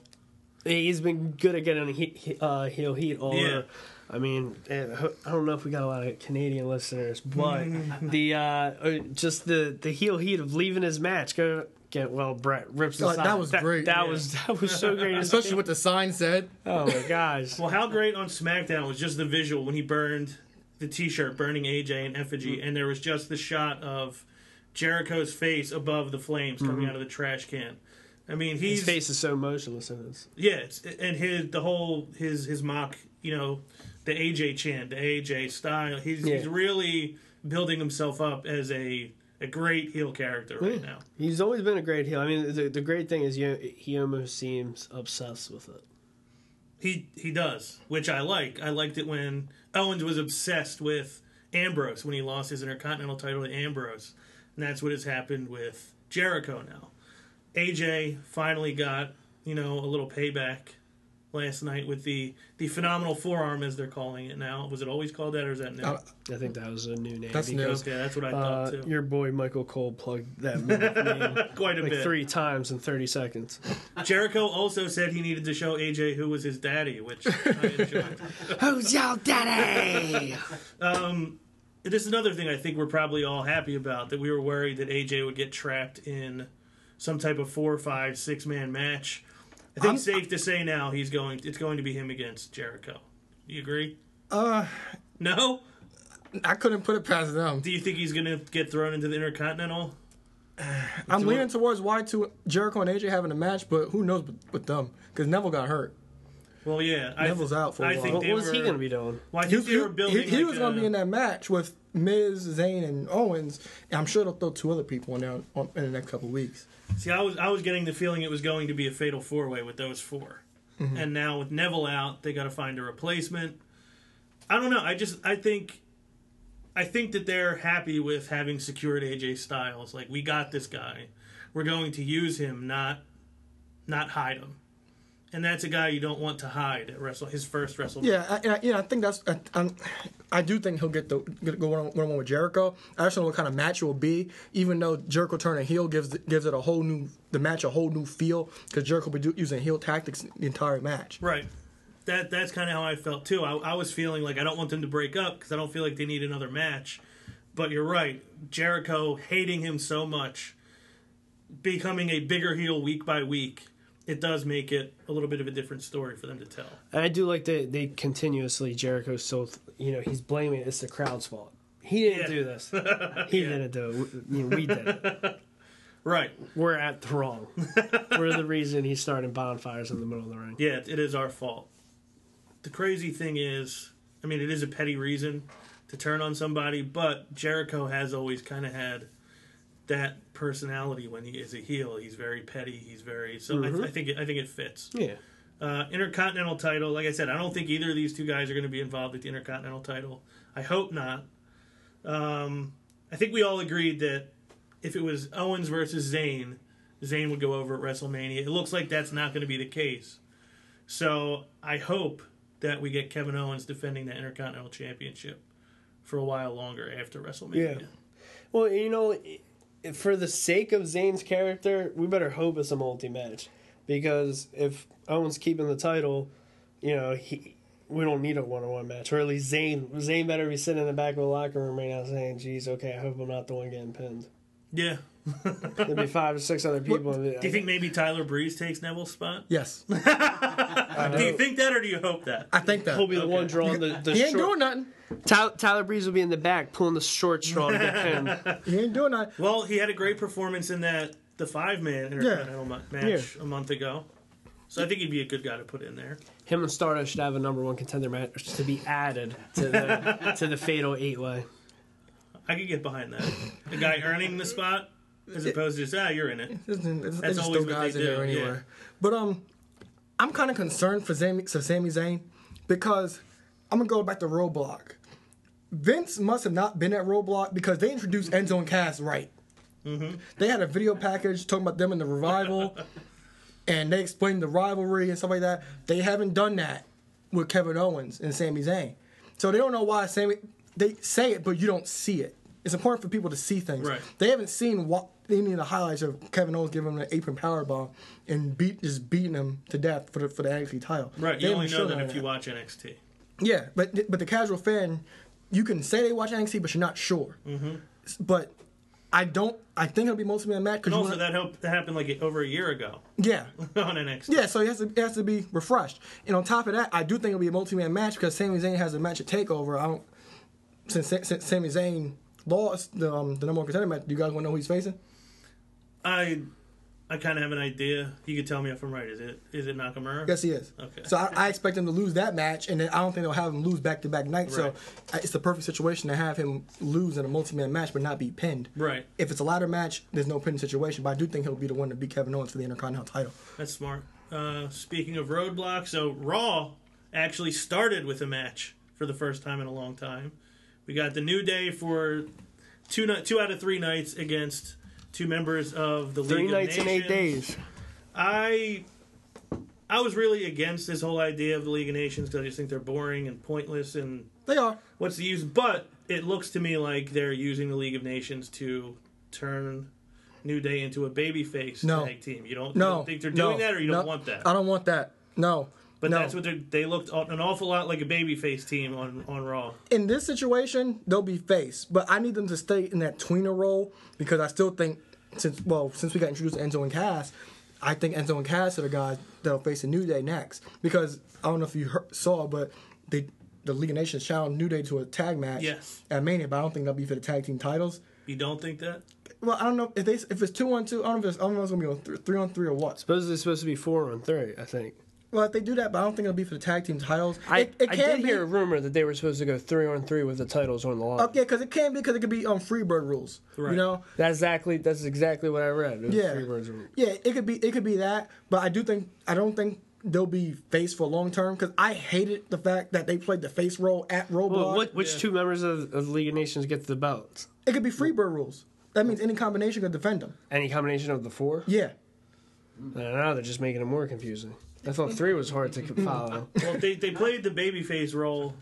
Speaker 2: He's been good at getting he, he, uh, heel heat all
Speaker 1: Yeah.
Speaker 2: over. I mean, I don't know if we got a lot of Canadian listeners, but the uh, uh, just the the heel heat of leaving his match. Go get well, Brett rips
Speaker 3: Oh,
Speaker 2: aside.
Speaker 3: that was great,
Speaker 2: That
Speaker 1: yeah.
Speaker 2: was that was so great.
Speaker 3: Especially what the sign said.
Speaker 2: oh my gosh.
Speaker 1: Well, how great on SmackDown was just the visual when he burned the T-shirt, burning AJ in effigy, and there was just the shot of Jericho's face above the flames coming out of the trash can. I mean,
Speaker 2: His face is so motionless in this.
Speaker 1: yeah, it's, and his the whole his his mock, you know, the AJ chant, the AJ style. He's he's really building himself up as a a great heel character right now.
Speaker 2: He's always been a great heel. I mean, the, the great thing is you, he almost seems obsessed with it.
Speaker 1: He he does, which I like. I liked it when Owens was obsessed with Ambrose when he lost his Intercontinental title to Ambrose, and that's what has happened with Jericho now. AJ finally got you know a little payback last night with the the phenomenal forearm as they're calling it now. Was it always called that or is that new?
Speaker 3: Uh,
Speaker 2: I think that was a new name.
Speaker 3: That's new.
Speaker 2: because,
Speaker 1: okay, that's what I
Speaker 2: Uh,
Speaker 1: thought too.
Speaker 2: your boy Michael Cole plugged that name
Speaker 1: Quite a
Speaker 2: like
Speaker 1: bit.
Speaker 2: three times in 30 seconds.
Speaker 1: Jericho also said he needed to show AJ who was his daddy, which I enjoyed.
Speaker 2: Who's your daddy?
Speaker 1: this is another thing I think we're probably all happy about that we were worried that AJ would get trapped in some type of four, five, six man match. I think
Speaker 3: I'm-
Speaker 1: it's safe to say now he's going. It's going to be him against Jericho. You agree?
Speaker 3: Uh,
Speaker 1: No.
Speaker 3: I couldn't put it past them.
Speaker 1: Do you think he's going to get thrown into the Intercontinental?
Speaker 3: I'm leaning
Speaker 1: it.
Speaker 3: towards Y2 Jericho and AJ having a match, but who knows with, with them? Because Neville got hurt.
Speaker 1: Well, yeah. I
Speaker 3: Neville's out for a
Speaker 1: I
Speaker 3: while.
Speaker 1: think
Speaker 2: What
Speaker 1: they
Speaker 2: was he going to be doing?
Speaker 1: Well, I
Speaker 3: He,
Speaker 1: they were building.
Speaker 3: he, he
Speaker 1: like
Speaker 3: was going to be in that match with Miz, Zayn, and Owens. And I'm sure they'll throw two other people in there on, in the next couple of weeks.
Speaker 1: See, I was I was getting the feeling it was going to be a fatal four way with those 4
Speaker 3: Mm-hmm.
Speaker 1: and now with Neville out, they got to find a replacement. I don't know. I just I think I think that they're happy with having secured AJ Styles. Like we got this guy, we're going to use him, not not hide him. And that's a guy you don't want to hide at Wrestle his first Wrestle.
Speaker 3: Yeah, I, I, yeah, I think that's. I, I do think he'll get the get, go one on one with Jericho. I just don't know what kind of match it will be. Even though Jericho turning heel gives gives it a whole new the match a whole new feel because Jericho will be do, using heel tactics the entire match.
Speaker 1: Right. That that's kind of how I felt too. I, I was feeling like I don't want them to break up because I don't feel like they need another match. But you're right, Jericho hating him so much, becoming a bigger heel week by week, it does make it a little bit of a different story for them to tell.
Speaker 2: And I do like that they continuously, Jericho still, you know, he's blaming it's the crowd's fault. He didn't
Speaker 1: Yeah.
Speaker 2: do this. He didn't do it. We, you know, we did it.
Speaker 1: Right.
Speaker 2: We're at the wrong. We're the reason he's starting bonfires in the middle of the ring.
Speaker 1: Yeah, it is our fault. The crazy thing is, I mean, it is a petty reason to turn on somebody, but Jericho has always kind of had that personality when he is a heel. He's very petty. He's very so. I, I think it, I think it fits.
Speaker 2: Yeah.
Speaker 1: Uh, Intercontinental title, like I said, I don't think either of these two guys are going to be involved with the Intercontinental title. I hope not. Um, I think we all agreed that if it was Owens versus Zayn, Zayn would go over at WrestleMania. It looks like that's not going to be the case. So I hope that we get Kevin Owens defending the Intercontinental Championship for a while longer after WrestleMania.
Speaker 2: Yeah. Well, you know, for the sake of Zayn's character, we better hope it's a multi match. Because if Owens keeping the title, you know, he we don't need a one on one match. Or at least Zayn Zayn better be sitting in the back of the locker room right now saying, geez, okay, I hope I'm not the one getting pinned.
Speaker 1: Yeah.
Speaker 2: There'll be five or six other people.
Speaker 1: Do you think maybe Tyler Breeze takes Neville's spot?
Speaker 3: Yes,
Speaker 1: Do you think that or do you hope that?
Speaker 3: I think that.
Speaker 2: He'll be the
Speaker 1: Okay.
Speaker 2: one drawing the, the
Speaker 3: he ain't
Speaker 2: short.
Speaker 3: doing nothing.
Speaker 2: Tyler, Tyler Breeze will be in the back pulling the short straw to get pinned.
Speaker 3: He ain't doing nothing.
Speaker 1: Well, he had a great performance in that the five man intercontinental ma- match a month ago. So I think he'd be a good guy to put in there.
Speaker 2: Him and Stardust should have a number one contender match to be added to the to the fatal eight way.
Speaker 1: I could get behind that. The guy earning the spot as opposed to just ah, you're in it.
Speaker 3: It's, it's,
Speaker 1: That's
Speaker 3: it's
Speaker 1: always
Speaker 3: still
Speaker 1: what
Speaker 3: guys
Speaker 1: they
Speaker 3: in there
Speaker 1: do,
Speaker 3: anyway.
Speaker 1: yeah.
Speaker 3: But um, I'm kind of concerned for Sami, for Sami Zayn because I'm gonna go back to Roadblock. Vince must have not been at Roadblock because they introduced Enzo and Cass right.
Speaker 1: Mm-hmm.
Speaker 3: They had a video package talking about them in the revival, and they explained the rivalry and stuff like that. They haven't done that with Kevin Owens and Sami Zayn, so they don't know why Sami. They say it, but you don't see it. It's important for people to see things.
Speaker 1: Right.
Speaker 3: They haven't seen what any of the highlights of Kevin Owens giving him an apron powerbomb and beat just beating him to death for the for the NXT title.
Speaker 1: Right.
Speaker 3: They
Speaker 1: You only know that if
Speaker 3: of
Speaker 1: you watch NXT.
Speaker 3: Yeah, but but the casual fan, you can say they watch NXT, but you're not sure. Mm-hmm. But I don't. I think it'll be mostly a match. Cause
Speaker 1: also,
Speaker 3: wanna-
Speaker 1: that, helped, that happened like over a year ago
Speaker 3: yeah,
Speaker 1: on NXT.
Speaker 3: yeah. So it has to it has to be refreshed. And on top of that, I do think it'll be a multi-man match because Sami Zayn has a match at Takeover. I don't. Since, since Sami Zayn lost the um, the number one contender match, do you guys want to know who he's facing?
Speaker 1: I I kind of have an idea. You could tell me if I'm right. Is it is it Nakamura?
Speaker 3: Yes, he is.
Speaker 1: Okay.
Speaker 3: So I, I expect him to lose that match, and then I don't think they'll have him lose back to back nights.
Speaker 1: Right.
Speaker 3: So it's the perfect situation to have him lose in a multi man match, but not be pinned.
Speaker 1: Right.
Speaker 3: If it's a ladder match, there's no pin situation, but I do think he'll be the one to beat Kevin Owens for the Intercontinental title.
Speaker 1: That's smart. Uh, speaking of roadblocks, so Raw actually started with a match for the first time in a long time. We got the New Day for two two out of three nights against two members of the
Speaker 2: Three
Speaker 1: League
Speaker 2: nights
Speaker 1: of
Speaker 2: and eight days.
Speaker 1: I I was really against this whole idea of the League of Nations because I just think they're boring and pointless and
Speaker 3: They are.
Speaker 1: what's the use? But it looks to me like they're using the League of Nations to turn New Day into a babyface
Speaker 3: No.
Speaker 1: tag team. You don't, you
Speaker 3: No.
Speaker 1: don't think they're
Speaker 3: no,
Speaker 1: doing that, or you don't want that?
Speaker 3: I don't want that. No.
Speaker 1: But
Speaker 3: no.
Speaker 1: that's what they they looked an awful lot like a babyface team on on Raw.
Speaker 3: in this situation, they'll be face, but I need them to stay in that tweener role because I still think since well since we got introduced to Enzo and Cass, I think Enzo and Cass are the guys that'll face a New Day next because I don't know if you heard, saw, but they the League of Nations challenged New Day to a tag match
Speaker 1: Yes.
Speaker 3: at Mania, but I don't think that'll be for the tag team titles.
Speaker 1: You don't think that?
Speaker 3: Well, I don't know if they if it's two on two. I don't know if it's, I don't know if it's gonna be on th- three on three or what.
Speaker 2: Supposedly it's supposed to be four on three, I think.
Speaker 3: Well, if they do that, but I don't think it'll be for the tag team titles.
Speaker 2: I,
Speaker 3: it, it
Speaker 2: I
Speaker 3: can
Speaker 2: did
Speaker 3: be,
Speaker 2: hear a rumor that they were supposed to go three on three with the titles on the line.
Speaker 3: Yeah, because it can be because it could be on Freebird rules.
Speaker 1: Right.
Speaker 3: You know.
Speaker 2: That's exactly that's exactly what I read. It
Speaker 3: Yeah.
Speaker 2: three words of-
Speaker 3: Yeah, it could be it could be that, but I do think I don't think they'll be face for long term because I hated the fact that they played the face role at Roadblock.
Speaker 2: Well, what, which
Speaker 1: Yeah.
Speaker 2: two members of, of the League of Nations get the belts?
Speaker 3: It could be Freebird rules. That means any combination could defend them.
Speaker 2: Any combination of the four?
Speaker 3: Yeah,
Speaker 2: I don't know. They're just making it more confusing. I thought three was hard to follow.
Speaker 1: Well, they they played the babyface role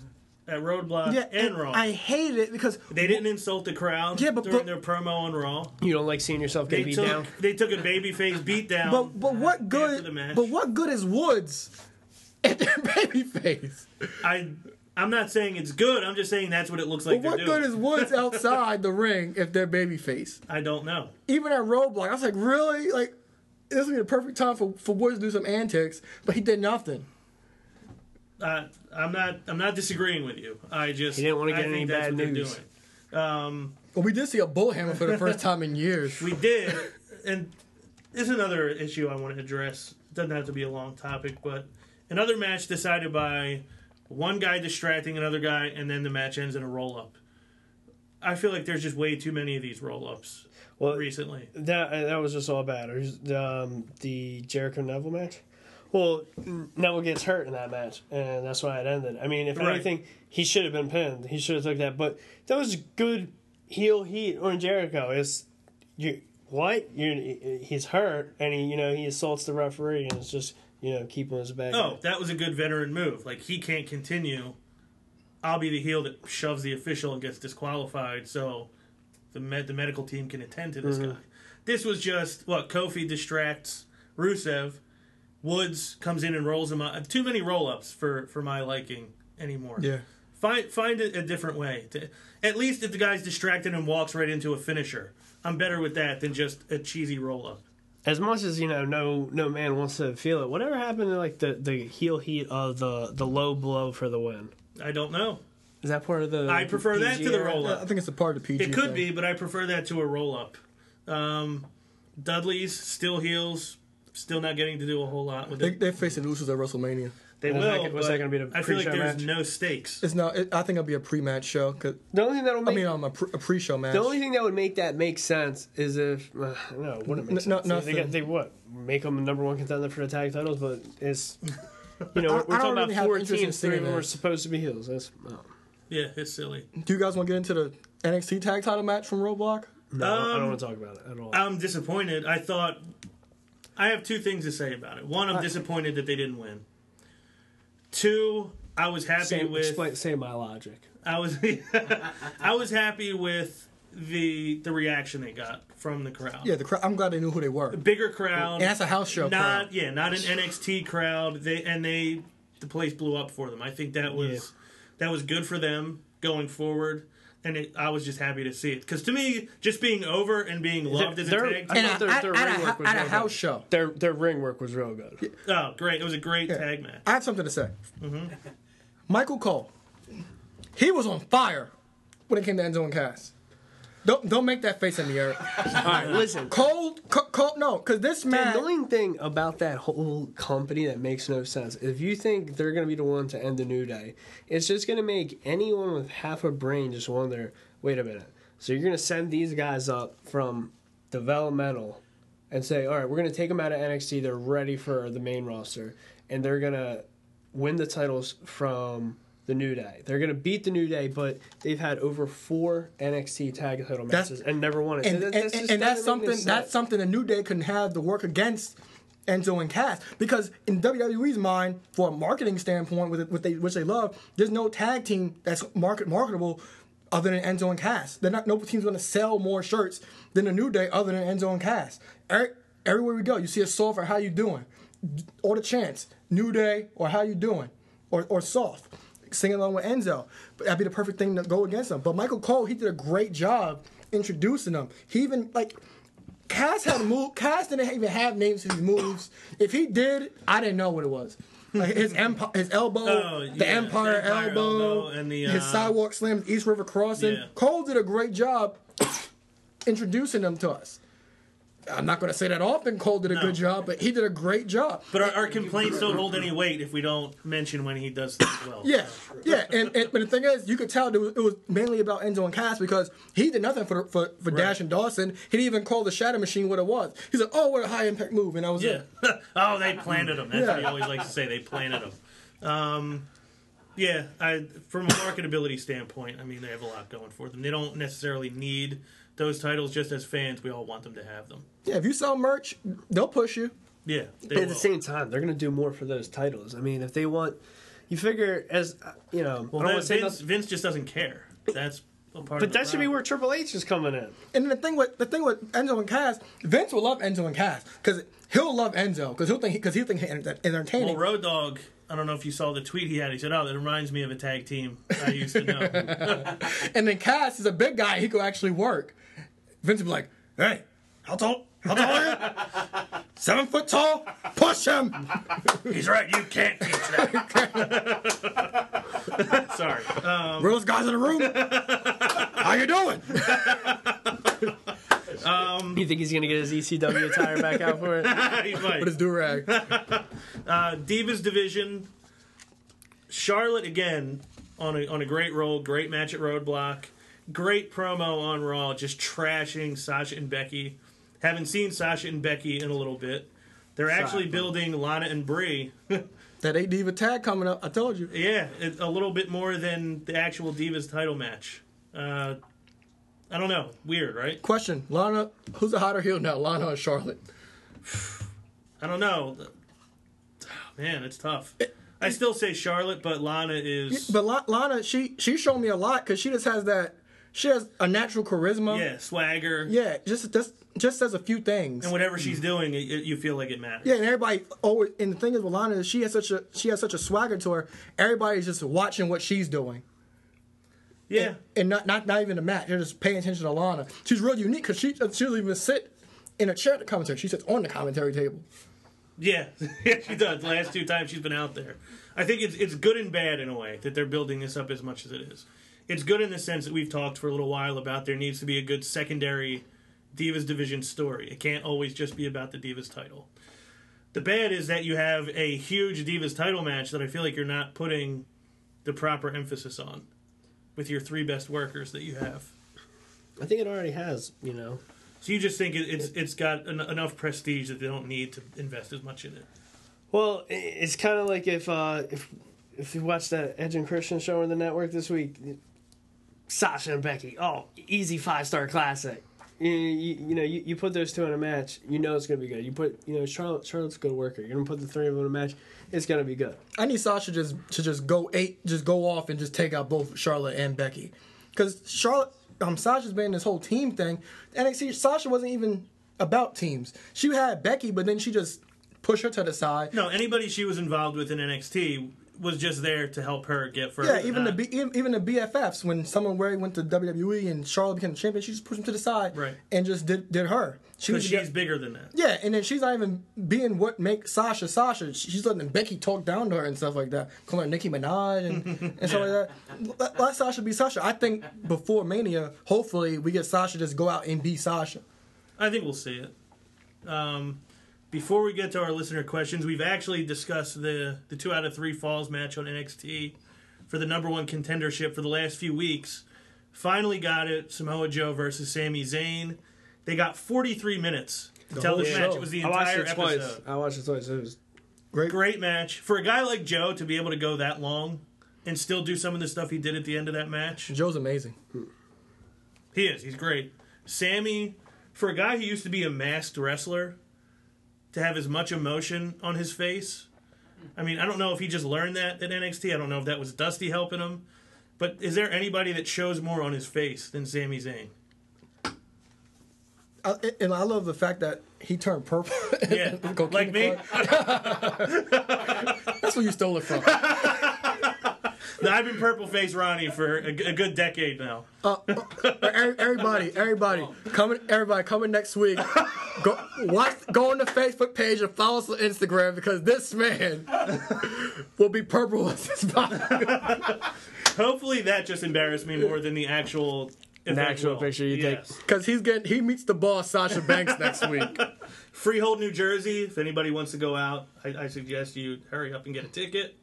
Speaker 1: at Roadblock
Speaker 3: yeah,
Speaker 1: and Raw.
Speaker 3: I hate it because
Speaker 1: they didn't insult the crowd
Speaker 3: Yeah, but-
Speaker 1: during
Speaker 3: but-
Speaker 1: their promo on Raw.
Speaker 2: you don't like seeing yourself
Speaker 1: They
Speaker 2: get beat
Speaker 1: took
Speaker 2: down.
Speaker 1: they took a babyface beat down.
Speaker 3: but but what
Speaker 1: after
Speaker 3: good
Speaker 1: the match.
Speaker 3: but what good is Woods at their baby face?
Speaker 1: I I'm not saying it's good. I'm just saying that's what it looks like
Speaker 3: But what
Speaker 1: they're
Speaker 3: good is Woods outside the ring if they're baby face?
Speaker 1: I don't know.
Speaker 3: Even at Roadblock, I was like, really? Like this would be the perfect time for, for Woods to do some antics, but he did nothing.
Speaker 1: Uh, I'm not I'm not disagreeing with you. I just
Speaker 2: He didn't wanna get
Speaker 1: think
Speaker 2: any bad
Speaker 1: what they're
Speaker 2: news.
Speaker 1: doing. Um,
Speaker 3: Well, we did see a bull hammer for the first time in years.
Speaker 1: We did, and this is another issue I want to address. It doesn't have to be a long topic, but another match decided by one guy distracting another guy, and then the match ends in a roll up. I feel like there's just way too many of these roll ups
Speaker 2: Well,
Speaker 1: recently.
Speaker 2: that uh, that was just all bad. Or um, the Jericho Neville match. Well, Neville gets hurt in that match, and that's why it ended. I mean, if
Speaker 1: Right.
Speaker 2: anything, he should have been pinned. He should have took that. But that was good heel heat on Jericho. Is you what you he's hurt, and he you know he assaults the referee, and it's just you know keeping his back.
Speaker 1: Oh, that was a good veteran move. Like he can't continue. I'll be the heel that shoves the official and gets disqualified, so the med- the medical team can attend to this mm-hmm. guy. This was just what Kofi distracts Rusev. Woods comes in and rolls him up. Uh, too many roll ups for for my liking anymore.
Speaker 3: Yeah.
Speaker 1: Find find it a different way. To, at least if the guy's distracted and walks right into a finisher, I'm better with that than just a cheesy roll up.
Speaker 2: as much as you know, no no man wants to feel it. Whatever happened to like the the heel heat of the the low blow for the win?
Speaker 1: I don't know.
Speaker 2: Is that part of the?
Speaker 1: I prefer that to the roll up.
Speaker 3: I think it's a part of the PG.
Speaker 1: It could
Speaker 3: thing.
Speaker 1: be, but I prefer that to a roll up. Um, Dudley's still heels, still not getting to do a whole lot with
Speaker 3: They,
Speaker 1: it.
Speaker 3: they're facing losers at WrestleMania.
Speaker 1: They
Speaker 2: Was
Speaker 1: will.
Speaker 2: that- was
Speaker 1: but
Speaker 2: that gonna be the
Speaker 1: I feel like there's
Speaker 2: match?
Speaker 1: no stakes.
Speaker 3: It's not. It, I think it'll be a pre-match show. 'cause-
Speaker 2: The only thing that'll make,
Speaker 3: I
Speaker 2: make
Speaker 3: mean, um, a, pre, a pre-show match.
Speaker 2: the only thing that would make that make sense is if uh, no, it wouldn't make
Speaker 3: N- no-
Speaker 2: sense.
Speaker 3: nothing.
Speaker 2: They, got, they what make them the number one contender for the tag titles, but it's you know we're,
Speaker 3: I- I
Speaker 2: we're
Speaker 3: don't
Speaker 2: talking
Speaker 3: really
Speaker 2: about
Speaker 3: have
Speaker 2: four
Speaker 3: interest in
Speaker 2: teams. Three of them are supposed to be heels. That's oh.
Speaker 1: Yeah, it's silly.
Speaker 3: Do you guys want to get into the NXT tag title match from Roadblock?
Speaker 2: no, I
Speaker 1: Um,
Speaker 2: don't want to talk about it at all.
Speaker 1: I'm disappointed. I thought I have two things to say about it. One, I'm disappointed that they didn't win. Two, I was happy
Speaker 2: say,
Speaker 1: with
Speaker 2: explain, say my logic.
Speaker 1: I was I was happy with the the reaction they got from the crowd.
Speaker 3: Yeah, the crowd. I'm glad they knew who they were.
Speaker 1: Bigger crowd.
Speaker 3: And that's a house show
Speaker 1: Not
Speaker 3: crowd.
Speaker 1: yeah, not an NXT crowd. They and they the place blew up for them. I think that was
Speaker 2: Yeah.
Speaker 1: That was good for them going forward. And it, I was just happy to see it because to me, just being over and being loved as a tag
Speaker 2: I
Speaker 1: team.
Speaker 3: And a,
Speaker 2: their-
Speaker 3: at,
Speaker 2: their
Speaker 3: at
Speaker 2: ring
Speaker 3: a,
Speaker 2: work was
Speaker 3: at a
Speaker 2: real
Speaker 3: house
Speaker 2: good.
Speaker 3: show.
Speaker 2: Their their ring work was real good.
Speaker 1: Oh, great! It was a great
Speaker 3: Yeah.
Speaker 1: tag match.
Speaker 3: I have something to say.
Speaker 1: Mm-hmm.
Speaker 3: Michael Cole, he was on fire when it came to Enzo and Cass. Don't don't make that face at me, Eric.
Speaker 2: All right, listen.
Speaker 3: Cold, co- cold. No, because this man.
Speaker 2: The annoying thing about that whole company that makes no sense. If you think they're going to be the one to end the new day, it's just going to make anyone with half a brain just wonder. Wait a minute. So you're going to send these guys up from developmental and say, all right, we're going to take them out of NXT. They're ready for the main roster, and they're going to win the titles from the New Day. They're going to beat the New Day, but they've had over four NXT tag title
Speaker 3: That's-
Speaker 2: matches and never won it.
Speaker 3: and, and,
Speaker 2: that's
Speaker 3: and, and that's something that's something a New Day can have to work against Enzo and Cass because in WWE's mind, for a marketing standpoint, with what they which they love, there's no tag team that's market marketable other than Enzo and Cass. They're not no team's going to sell more shirts than the New Day other than Enzo and Cass. Every, everywhere we go, you see a soft or how you doing, or the chance New Day or how you doing, or or soft. Singing along with Enzo, but that'd be the perfect thing to go against him. But Michael Cole, he did a great job introducing them. He even like Cass had a move. Cass didn't even have names for his moves. If he did, I didn't know what it was. Like his empire, his elbow,
Speaker 1: Oh,
Speaker 3: the
Speaker 1: yeah,
Speaker 3: Empire,
Speaker 1: the Empire
Speaker 3: elbow,
Speaker 1: elbow and the,
Speaker 3: his
Speaker 1: uh,
Speaker 3: sidewalk slams, East River Crossing.
Speaker 1: Yeah.
Speaker 3: Cole did a great job introducing them to us. I'm not going to say that often Cole did a
Speaker 1: No.
Speaker 3: good job, but he did a great job.
Speaker 1: But our, our complaints don't hold any weight if we don't mention when he does things well.
Speaker 3: Yeah, yeah, and, and but the thing is, you could tell it was, it was mainly about Enzo and Cass because he did nothing for for, for Dash and Dawson. He didn't even call the Shatter Machine what it was. He said, "Oh, what a high impact move," and that was
Speaker 1: Yeah.
Speaker 3: it.
Speaker 1: oh, they planted him. That's what he always likes to say. They planted him. Um, yeah, I from a marketability standpoint, I mean they have a lot going for them. They don't necessarily need those titles. Just as fans, we all want them to have them.
Speaker 3: Yeah, if you sell merch, they'll push you.
Speaker 1: Yeah, they
Speaker 2: But at
Speaker 1: will.
Speaker 2: the same time, they're going to do more for those titles. I mean, if they want, you figure as uh, you know,
Speaker 1: well,
Speaker 2: I don't
Speaker 1: that,
Speaker 2: wanna say
Speaker 1: Vince, Vince just doesn't care. That's a part.
Speaker 2: but
Speaker 1: of the
Speaker 2: that should be where Triple H is coming in.
Speaker 3: And the thing with the thing with Enzo and Cass, Vince will love Enzo and Cass because he'll love Enzo because he'll think because he'll think he's entertaining.
Speaker 1: Well, Road Dog. I don't know if you saw the tweet he had. He said, "Oh, that reminds me of a tag team I used to know."
Speaker 3: and then Cass is a big guy; he could actually work. Vince would be like, "Hey, how tall? How tall are you? Seven foot tall? Push him!"
Speaker 1: He's right. You can't teach that. Sorry. Um,
Speaker 3: Realest guys in the room. How you doing?
Speaker 2: You think he's going to get his ECW attire back out for it?
Speaker 1: he might.
Speaker 3: With his do rag.
Speaker 1: Uh, Divas division. Charlotte again on a on a great roll, great match at Roadblock, great promo on Raw, just trashing Sasha and Becky. Haven't seen Sasha and Becky in a little bit. They're actually
Speaker 2: Sorry.
Speaker 1: building Lana and Brie.
Speaker 3: That eight diva tag coming up. I told you.
Speaker 1: yeah, it, a little bit more than the actual Divas title match. Uh, I don't know. Weird, right?
Speaker 3: Question: Lana, who's the hotter heel now, Lana or Charlotte?
Speaker 1: I don't know. Man, it's tough. I still say Charlotte, but Lana is.
Speaker 3: But La- Lana, she she showed me a lot because she just has that. She has a natural charisma.
Speaker 1: Yeah, swagger.
Speaker 3: Yeah, just just just says a few things.
Speaker 1: And whatever she's mm. doing, it, it- you feel like it matters.
Speaker 3: Yeah, and everybody always. And the thing is with Lana is she has such a she has such a swagger to her. Everybody's just watching what she's doing,
Speaker 1: Yeah.
Speaker 3: and not not not even the match. They're just paying attention to Lana. She's real unique because she she doesn't even sit in a chair at the commentary. She sits on the commentary table.
Speaker 1: Yeah. yeah, she does. The last two times she's been out there. I think it's it's good and bad in a way that they're building this up as much as it is. It's good in the sense that we've talked for a little while about there needs to be a good secondary Divas division story. It can't always just be about the Divas title. The bad is that you have a huge Divas title match that I feel like you're not putting the proper emphasis on with your three best workers that you have.
Speaker 2: I think it already has. You know,
Speaker 1: So you just think it, it's it's got en- enough prestige that they don't need to invest as much in it.
Speaker 2: Well, it's kind of like if uh, if if you watch that Edge and Christian show on the network this week, Sasha and Becky, oh, easy five star classic. You, you, you know, you, you put those two in a match, you know it's gonna be good. You put, you know, Charlotte Charlotte's a good worker. You're gonna put the three of them in a match, it's gonna be good.
Speaker 3: I need Sasha just to just go eight, just go off and just take out both Charlotte and Becky, because Charlotte, um, Sasha's been in this whole team thing. NXT Sasha wasn't even about teams. She had Becky, but then she just pushed her to the side.
Speaker 1: No, anybody she was involved with in NXT was just there to help her get further.
Speaker 3: Yeah, even the B, even the BFFs when Summer Rae went to WWE and Charlotte became the champion, she just pushed him to the side
Speaker 1: Right.
Speaker 3: and just did did her. She
Speaker 1: because
Speaker 3: was
Speaker 1: she's bigger than that.
Speaker 3: yeah, and then she's not even being what makes Sasha Sasha. She's letting Becky talk down to her and stuff like that, calling her Nicki Minaj and, and stuff like that. Let, let Sasha be Sasha. I think before Mania, hopefully we get Sasha just go out and be Sasha.
Speaker 1: I think we'll see it. Um, before we get to our listener questions, we've actually discussed the the two out of three falls match on NXT for the number one contendership for the last few weeks. Finally got it. Samoa Joe versus Sami Zayn. They got 43 minutes to tell
Speaker 3: whole
Speaker 1: this match. It was the
Speaker 2: I watched
Speaker 1: entire
Speaker 2: it twice.
Speaker 1: episode.
Speaker 2: I watched it twice. It was
Speaker 3: Great.
Speaker 1: Great match for a guy like Joe to be able to go that long and still do some of the stuff he did at the end of that match.
Speaker 3: Joe's amazing.
Speaker 1: He is. He's great. Sami, for a guy who used to be a masked wrestler, to have as much emotion on his face. I mean, I don't know if he just learned that at NXT. I don't know if that was Dusty helping him. But is there anybody that shows more on his face than Sami Zayn?
Speaker 3: Uh, I, and I love the fact that he turned purple.
Speaker 1: Yeah, like me.
Speaker 3: That's where you stole it from.
Speaker 1: No, I've been purple face Ronnie for a, a good decade now.
Speaker 3: Every- everybody, everybody, coming, everybody coming next week. Go watch, go on the Facebook page and follow us on Instagram because this man will be purple with his body.
Speaker 1: Hopefully, that just embarrassed me more than the actual.
Speaker 2: the actual
Speaker 1: will.
Speaker 2: picture you take.
Speaker 1: Yes.
Speaker 3: Because he's getting, he meets the boss Sasha Banks next week.
Speaker 1: Freehold, New Jersey. If anybody wants to go out, I, I suggest you hurry up and get a ticket.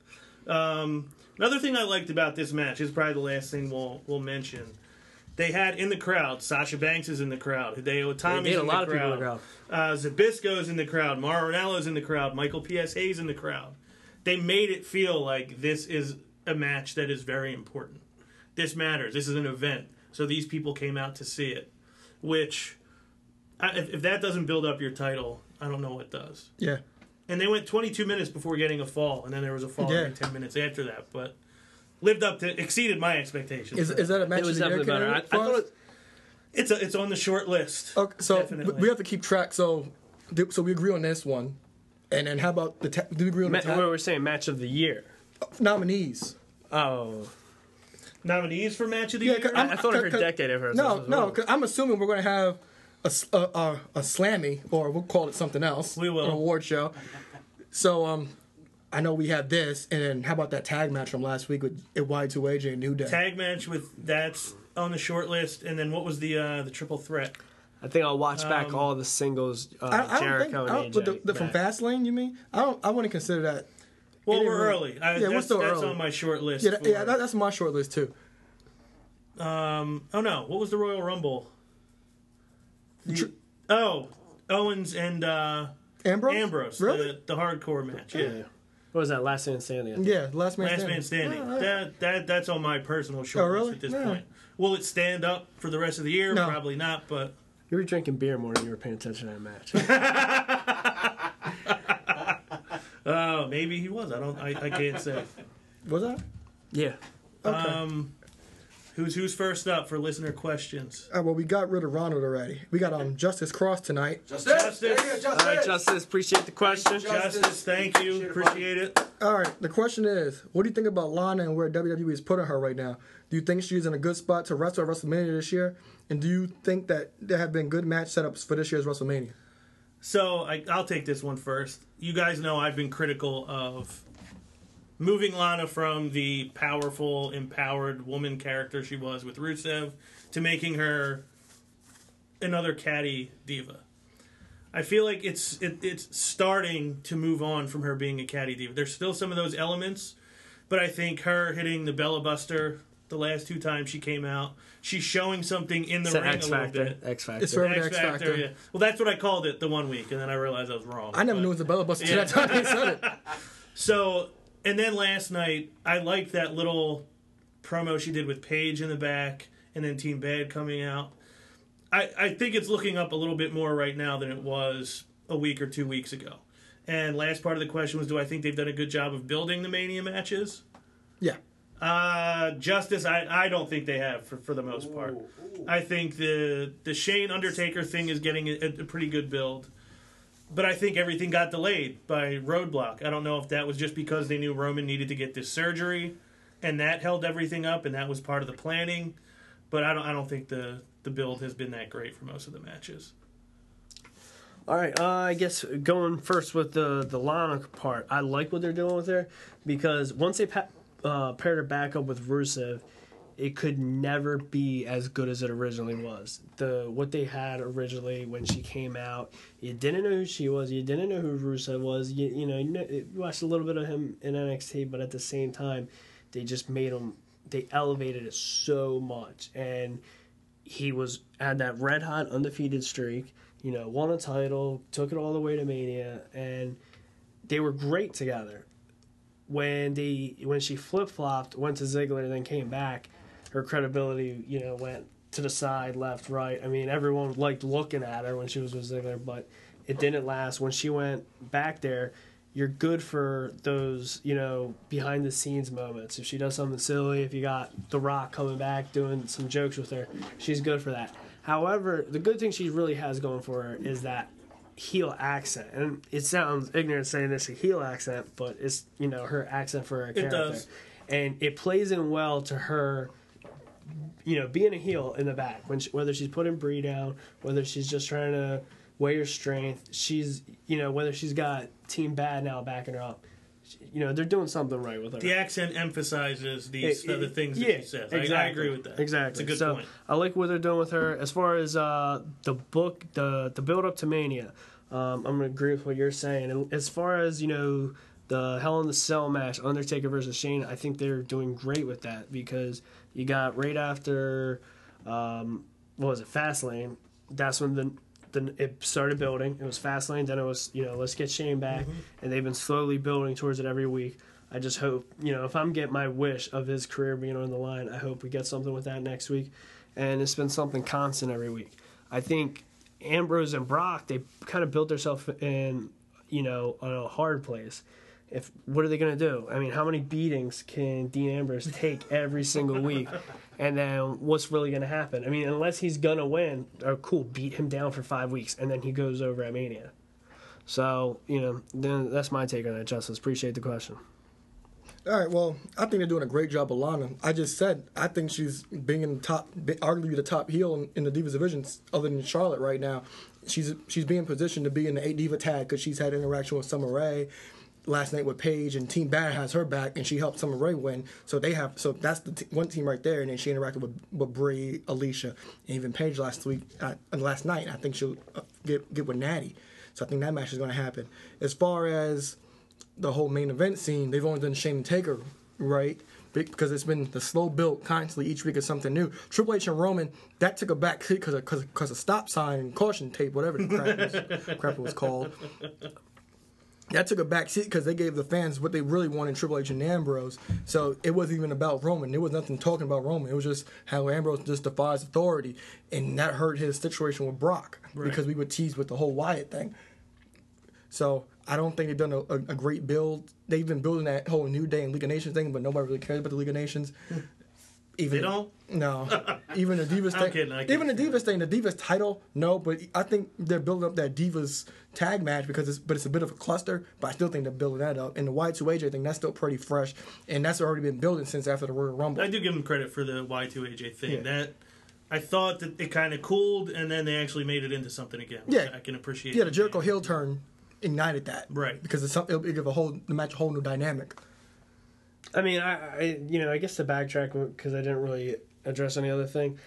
Speaker 1: Um, another thing I liked about this match is probably the last thing we'll we'll mention. They had in the crowd Sasha Banks is in the crowd. Hideo Itami's
Speaker 2: They had a
Speaker 1: in
Speaker 2: lot
Speaker 1: the
Speaker 2: of people in
Speaker 1: crowd.
Speaker 2: the crowd.
Speaker 1: Uh, Zbyszko's in the crowd. Mauro Ranallo's in the crowd. Michael P.S. Hayes in the crowd. They made it feel like this is a match that is very important. This matters. This is an event. So these people came out to see it. Which, if, if that doesn't build up your title, I don't know what does.
Speaker 3: Yeah.
Speaker 1: And they went 22 minutes before getting a fall, and then there was a fall
Speaker 3: Yeah.
Speaker 1: every 10 minutes after that. But lived up to exceeded my expectations.
Speaker 3: Is, is that a match
Speaker 2: It was
Speaker 3: of the year
Speaker 2: definitely better. I, I thought it,
Speaker 1: it's a, it's on the short list.
Speaker 3: Okay, so
Speaker 1: Definitely.
Speaker 3: we have to keep track. So, so we agree on this one, and then how about the? Ta- do we agree on
Speaker 2: ma-
Speaker 3: the
Speaker 2: what
Speaker 3: ta-
Speaker 2: we're saying match of the year.
Speaker 3: Uh, nominees?
Speaker 2: Oh,
Speaker 1: Nominees for match of the
Speaker 3: Yeah,
Speaker 1: year.
Speaker 3: 'cause
Speaker 2: I, I thought I heard
Speaker 3: Cause-
Speaker 2: decade at first.
Speaker 3: No, no, because I'm assuming we're going to have a, s- a, a, a slammy, or we'll call it something else.
Speaker 1: We will.
Speaker 3: An award show. So, um, I know we have this, and then how about that tag match from last week with Y2AJ and New Day?
Speaker 1: Tag match with that's on the short list, and then what was the uh, the triple threat?
Speaker 2: I think I'll watch back
Speaker 1: Um,
Speaker 2: all the singles. Uh,
Speaker 3: I, I don't think
Speaker 2: Jericho
Speaker 3: I don't,
Speaker 2: and
Speaker 3: with
Speaker 2: AJ.
Speaker 3: the, the, from Fastlane. You mean? I don't. I wouldn't consider that.
Speaker 1: Well,
Speaker 3: It
Speaker 1: we're
Speaker 3: didn't
Speaker 1: early. I,
Speaker 3: Yeah, we're
Speaker 1: that's,
Speaker 3: still
Speaker 1: that's
Speaker 3: early.
Speaker 1: on my short list.
Speaker 3: Yeah, that,
Speaker 1: for,
Speaker 3: yeah, that, that's my short list too.
Speaker 1: um. Oh no, what was the Royal Rumble? The- oh, Owens and uh,
Speaker 3: Ambrose.
Speaker 1: Ambrose,
Speaker 3: Really?
Speaker 1: the, the hardcore match. Yeah.
Speaker 2: What was that? Last man standing.
Speaker 3: yeah, last man
Speaker 1: Last
Speaker 3: standing.
Speaker 1: man standing.
Speaker 3: Yeah, yeah.
Speaker 1: That that that's on my personal short
Speaker 3: Oh, really?
Speaker 1: list at this
Speaker 3: Yeah.
Speaker 1: point. Will it stand up for the rest of the year?
Speaker 3: No.
Speaker 1: Probably not. But
Speaker 2: You were drinking beer more than you were paying attention to that match.
Speaker 1: oh, maybe he was. I don't. I, I can't say.
Speaker 3: Was that?
Speaker 2: yeah.
Speaker 3: Okay.
Speaker 1: Um, who's who's first up for listener questions?
Speaker 3: Uh, well, we got rid of Ronald already. We got um Justice Cross tonight.
Speaker 4: Justice. There you go, Justice.
Speaker 2: All right, Justice. Appreciate the question.
Speaker 4: Justice.
Speaker 1: Justice, thank you, appreciate it.
Speaker 3: All right. The question is, what do you think about Lana and where WWE is putting her right now? Do you think she's in a good spot to wrestle at WrestleMania this year? And do you think that there have been good match setups for this year's WrestleMania?
Speaker 1: So I, I'll take this one first. You guys know I've been critical of moving Lana from the powerful, empowered woman character she was with Rusev to making her another catty diva. I feel like it's it, it's starting to move on from her being a catty diva. There's still some of those elements, but I think her hitting the Bella Buster the last two times she came out, she's showing something in the
Speaker 2: It's
Speaker 1: ring
Speaker 2: X
Speaker 1: a little
Speaker 2: Factor.
Speaker 1: bit.
Speaker 2: X Factor.
Speaker 3: It's for-
Speaker 1: X
Speaker 3: X
Speaker 1: Factor,
Speaker 3: Factor.
Speaker 1: yeah. Well, that's what I called it the one week, and then I realized I was wrong.
Speaker 3: I never
Speaker 1: But-
Speaker 3: knew it was a Bella Buster
Speaker 1: Yeah.
Speaker 3: that time they said it.
Speaker 1: So, and then last night, I liked that little promo she did with Paige in the back, and then Team Bad coming out. I, I think it's looking up a little bit more right now than it was a week or two weeks ago. And last part of the question was, do I think they've done a good job of building the Mania matches?
Speaker 3: Yeah.
Speaker 1: Uh, Justice, I, I don't think they have for, for the most part. I think the the Shane Undertaker thing is getting a, a pretty good build. But I think everything got delayed by Roadblock. I don't know if that was just because they knew Roman needed to get this surgery, and that held everything up, and that was part of the planning. But I don't. I don't think the the build has been that great for most of the matches.
Speaker 2: All right, uh, I guess going first with the the Lana part, I like what they're doing with her because once they pa- uh, paired her back up with Rusev, it could never be as good as it originally was. The what they had originally when she came out, you didn't know who she was, you didn't know who Rusev was. You you know you, watched a little bit of him in NXT, but at the same time, they just made him they elevated it so much, and he was had that red hot undefeated streak. You know, won a title, took it all the way to Mania, and they were great together. When they when she flip flopped, went to Ziggler, then came back, her credibility, you know, went to the side, left, right. I mean, everyone liked looking at her when she was with Ziggler, but it didn't last. When she went back there, you're good for those, you know, behind the scenes moments. If she does something silly, if you got The Rock coming back doing some jokes with her, she's good for that. However, the good thing she really has going for her is that heel accent. And it sounds ignorant saying this a heel accent, but it's, you know, her accent for her character.
Speaker 1: does.
Speaker 2: And it plays in well to her you know, being a heel in the back, when she, whether she's putting Brie down, whether she's just trying to weigh her strength, she's, you know, whether she's got Team Bad now backing her up, she- you know, they're doing something right with her.
Speaker 1: The accent emphasizes these
Speaker 2: It- it-
Speaker 1: other things
Speaker 2: yeah,
Speaker 1: that she says. I- I, agree with that.
Speaker 2: Exactly.
Speaker 1: It's a good
Speaker 2: so
Speaker 1: point.
Speaker 2: I like what they're doing with her. As far as uh, the book, the the build up to Mania, um, I'm gonna agree with what you're saying. And as far as you know, the Hell in the Cell match, Undertaker versus Shane, I think they're doing great with that because you got right after, um, what was it, Fastlane? That's when the then it started building. It was Fastlane. Then it was you know let's get Shane back,
Speaker 1: Mm-hmm.
Speaker 2: and they've been slowly building towards it every week. I just hope you know if I'm getting my wish of his career being on the line, I hope we get something with that next week, and it's been something constant every week. I think Ambrose and Brock they kind of built themselves in you know on a hard place. If what are they going to do? I mean, how many beatings can Dean Ambrose take every single week? And then what's really going to happen? I mean, unless he's going to win, or cool, beat him down for five weeks, and then he goes over at Mania. So you know, then that's my take on that. Justice, appreciate the question.
Speaker 3: All right, well, I think they're doing a great job of Lana. I just said I think she's being in the top, arguably the top heel in, in the Divas division, other than Charlotte right now. She's she's being positioned to be in the eight Diva tag because she's had interaction with Summer Rae last night with Paige, and Team Bad has her back, and she helped Summer Rae win. So they have so that's the t- one team right there, and then she interacted with with Brie, Alicia, and even Paige last week, uh, last night. I think she'll uh, get get with Natty. So I think that match is going to happen. As far as the whole main event scene, they've only done Shane and Taker, right? Because it's been the slow build constantly. Each week is something new. Triple H and Roman, that took a back seat because of, cause, cause of stop sign and caution tape, whatever the crap, was, crap it was called. That took a back seat because they gave the fans what they really wanted Triple H and Ambrose. So it wasn't even about Roman. There was nothing talking about Roman. It was just how Ambrose just defies authority. And that hurt his situation with Brock because we would tease with the whole Wyatt thing. So I don't think they've done a, a, a great build. They've been building that whole New Day and League of Nations thing, but nobody really cares about the League of Nations. Hmm. Even
Speaker 1: They don't?
Speaker 3: No, even the Divas
Speaker 1: I'm
Speaker 3: thing.
Speaker 1: kidding,
Speaker 3: even the. Divas thing, the Divas title, no. But I think they're building up that Divas tag match because it's but it's a bit of a cluster. But I still think they're building that up. And the Y2AJ thing, that's still pretty fresh, and that's already been building since after the Royal Rumble.
Speaker 1: I do give them credit for the Y2AJ thing.
Speaker 3: Yeah.
Speaker 1: That I thought that it kind of cooled, and then they actually made it into something again. which
Speaker 3: Yeah.
Speaker 1: I can appreciate.
Speaker 3: yeah, the Jericho heel turn ignited that,
Speaker 1: Right.
Speaker 3: Because it's something it'll give a whole the match a whole new dynamic.
Speaker 2: I mean, I, I you know, I guess to backtrack because I didn't really address any other thing.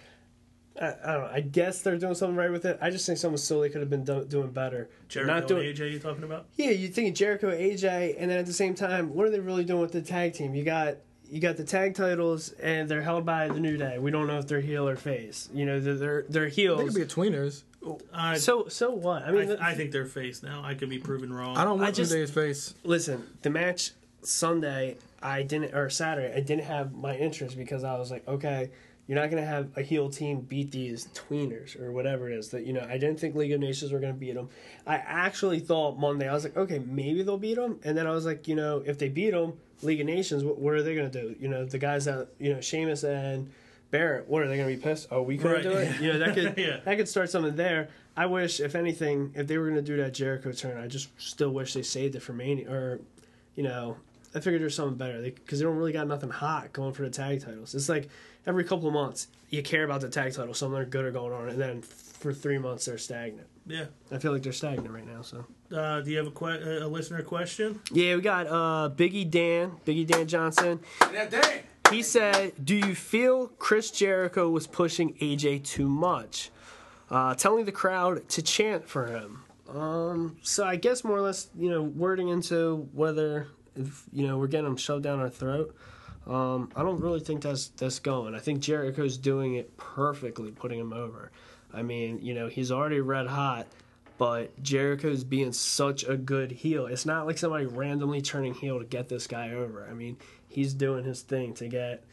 Speaker 2: I, I don't know. I guess they're doing something right with it. I just think something silly could have been do, doing better.
Speaker 1: Jericho
Speaker 2: Not doing.
Speaker 1: and AJ, you talking about?
Speaker 2: Yeah, you think Jericho, AJ, and then at the same time, what are they really doing with the tag team? You got you got the tag titles, and they're held by the New Day. We don't know if they're heel or face. You know, they're they're, they're
Speaker 3: They could be a tweeners.
Speaker 1: I,
Speaker 2: so so what? I
Speaker 1: I,
Speaker 2: mean,
Speaker 1: I think they're face now. I could be proven wrong.
Speaker 3: I don't
Speaker 2: I
Speaker 3: want
Speaker 2: just-
Speaker 3: New Day's face.
Speaker 2: listen, the match Sunday, I didn't or Saturday, I didn't have my interest because I was like, okay, you're not gonna have a heel team beat these tweeners or whatever it is that you know. I didn't think League of Nations were gonna beat them. I actually thought Monday, I was like, okay, maybe they'll beat them, and then I was like, you know, if they beat them, League of Nations, what, what are they gonna do? You know, the guys that you know, Sheamus and Barrett, what are they gonna be pissed? Oh, we couldn't
Speaker 1: Right.
Speaker 2: do it. You know, that could
Speaker 1: Yeah.
Speaker 2: that could start something there. I wish, if anything, if they were going to do that Jericho turn, I just still wish they saved it for Mania. Or, you know, I figured there's something better because they, don't really got nothing hot going for the tag titles. It's like every couple of months you care about the tag title, something good are going on, and then for three months they're stagnant.
Speaker 1: Yeah.
Speaker 2: I feel like they're stagnant right now. So.
Speaker 1: Uh, do you have a, que- a listener question?
Speaker 2: Yeah, we got uh, Biggie Dan, Biggie Dan Johnson.
Speaker 4: That day.
Speaker 2: He said, "Do you feel Chris Jericho was pushing AJ too much, uh, telling the crowd to chant for him?" Um, so I guess more or less, you know, wording into whether if you know we're getting them shoved down our throat. Um, I don't really think that's that's going. I think Jericho's doing it perfectly, putting him over. I mean, you know, he's already red hot, but Jericho's being such a good heel. It's not like somebody randomly turning heel to get this guy over. I mean, he's doing his thing to get,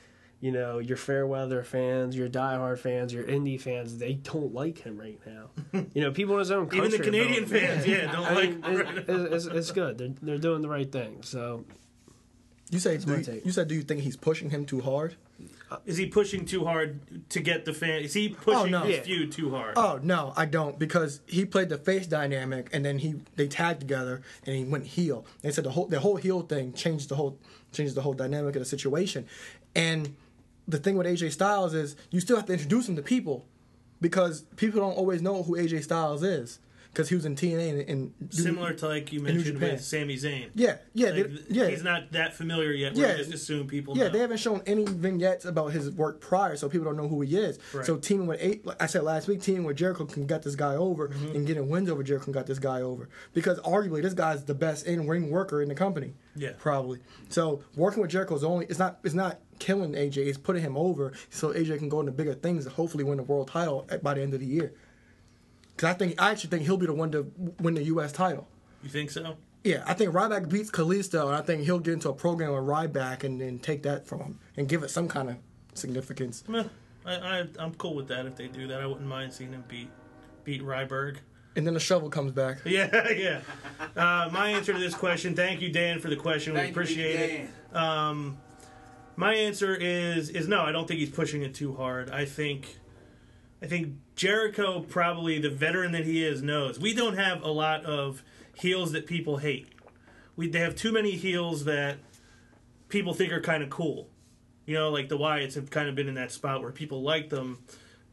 Speaker 2: you know, your fair weather fans, your diehard fans, your indie fans. They don't like him right now. you know, people in his own country.
Speaker 1: Even the Canadian
Speaker 2: don't-
Speaker 1: fans, yeah, don't
Speaker 2: I
Speaker 1: like.
Speaker 2: mean, it's, it's, it's good. They're, they're doing the right thing. So
Speaker 3: You say do you, you said do you think he's pushing him too hard?
Speaker 1: Uh, is he pushing too hard to get the fan? Is he oh, pushing
Speaker 3: no.
Speaker 1: his
Speaker 2: Yeah.
Speaker 1: feud too hard?
Speaker 3: Oh no, I don't because he played the face dynamic and then he they tagged together and he went heel. They said the whole the whole heel thing changed the whole changed the whole dynamic of the situation. And the thing with AJ Styles is you still have to introduce him to people because people don't always know who AJ Styles is because he was in TNA and, and
Speaker 1: Similar to like you mentioned with Sami Zayn.
Speaker 3: Yeah, yeah,
Speaker 1: Like,
Speaker 3: they- yeah.
Speaker 1: He's not that familiar yet.
Speaker 3: Yeah.
Speaker 1: just assume people.
Speaker 3: Yeah,
Speaker 1: know.
Speaker 3: they haven't shown any vignettes about his work prior, so people don't know who he is.
Speaker 1: Right.
Speaker 3: So teaming with eight, like I said last week, teaming with Jericho can get this guy over,
Speaker 1: Mm-hmm.
Speaker 3: and getting wins over Jericho can get this guy over because arguably this guy's the best in ring worker in the company.
Speaker 1: Yeah.
Speaker 3: probably. So working with Jericho is only it's not it's not killing AJ, it's putting him over so AJ can go into bigger things and hopefully win the world title at, by the end of the year. Because I think I actually think he'll be the one to win the U.S. title.
Speaker 1: You think so?
Speaker 3: Yeah, I think Ryback beats Kalisto, and I think he'll get into a program with Ryback and then take that from him and give it some kind of significance.
Speaker 1: Meh. I, I I'm cool with that if they do that. I wouldn't mind seeing him beat beat Ryberg.
Speaker 3: And then the shovel comes back.
Speaker 1: Yeah, yeah. Uh, my answer to this question. Thank you, Dan, for the question. we
Speaker 4: Thank you,
Speaker 1: appreciate it. Um, my answer is is no. I don't think he's pushing it too hard. I think, I think Jericho probably the veteran that he is knows we don't have a lot of heels that people hate. We they have too many heels that people think are kind of cool. You know, like the Wyatts have kind of been in that spot where people like them.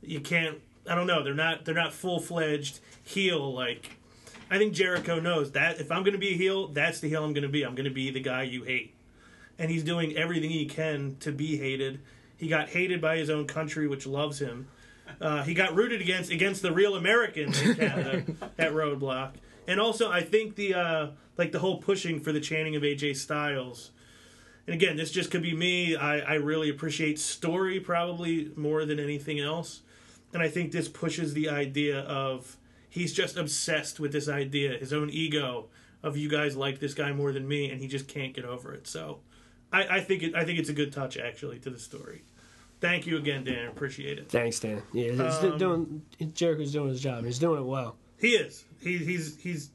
Speaker 1: You can't. I don't know. They're not. They're not full fledged heel like. I think Jericho knows that if I'm going to be a heel, that's the heel I'm going to be. I'm going to be the guy you hate and he's doing everything he can to be hated. He got hated by his own country, which loves him. Uh, he got rooted against against the real Americans in Canada at Roadblock, and also I think the uh, like the whole pushing for the chanting of AJ Styles. And again, this just could be me. I, I really appreciate story probably more than anything else, and I think this pushes the idea of he's just obsessed with this idea, his own ego of you guys like this guy more than me, and he just can't get over it. So, I, I think it, I think it's a good touch actually to the story. Thank you again, Dan. Appreciate it.
Speaker 2: thanks, Dan. Yeah, he's
Speaker 1: Um,
Speaker 2: doing Jericho's doing his job. He's doing it well.
Speaker 1: He is. He, he's he's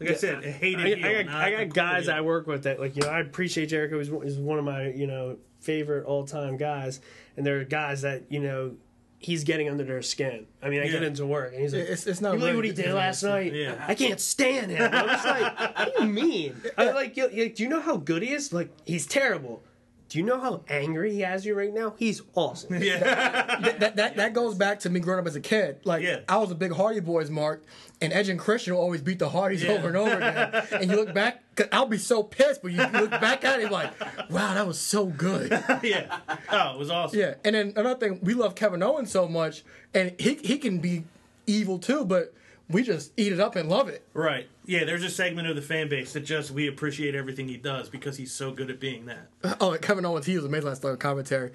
Speaker 1: like I said, hated
Speaker 2: I,
Speaker 1: heel.
Speaker 2: I got, I got guys
Speaker 1: heel.
Speaker 2: I work with that like you know I appreciate Jericho. He's, one- he's one of my you know favorite all time guys, and there are guys that you know he's getting under their skin. I mean, I get into work and he's like,
Speaker 3: It's, it's not
Speaker 2: "You like
Speaker 3: really-
Speaker 2: what he did last night?
Speaker 1: Yeah.
Speaker 2: I can't stand him." I'm just like, "What do you mean?" I'm uh, like, you, you- "Do you know how good he is? Like, he's terrible." Do you know how angry he has you right now? He's awesome.
Speaker 1: Yeah,
Speaker 3: that, that, that, that goes back to me growing up as a kid. Like
Speaker 1: Yeah.
Speaker 3: I was a big Hardy Boys mark, and Edge and Christian will always beat the Hardys
Speaker 1: Yeah.
Speaker 3: over and over again. and you look back, cause I'll be so pissed, but you, you look back at it like, wow, that was so good.
Speaker 1: yeah. Oh, it was awesome.
Speaker 3: Yeah, and then another thing, we love Kevin Owens so much, and he he can be evil too, but we just eat it up and love it.
Speaker 1: Right. Yeah. There's a segment of the fan base that just we appreciate everything he does because he's so good at being that.
Speaker 3: Oh, and Kevin Owens, he was amazing last night commentary.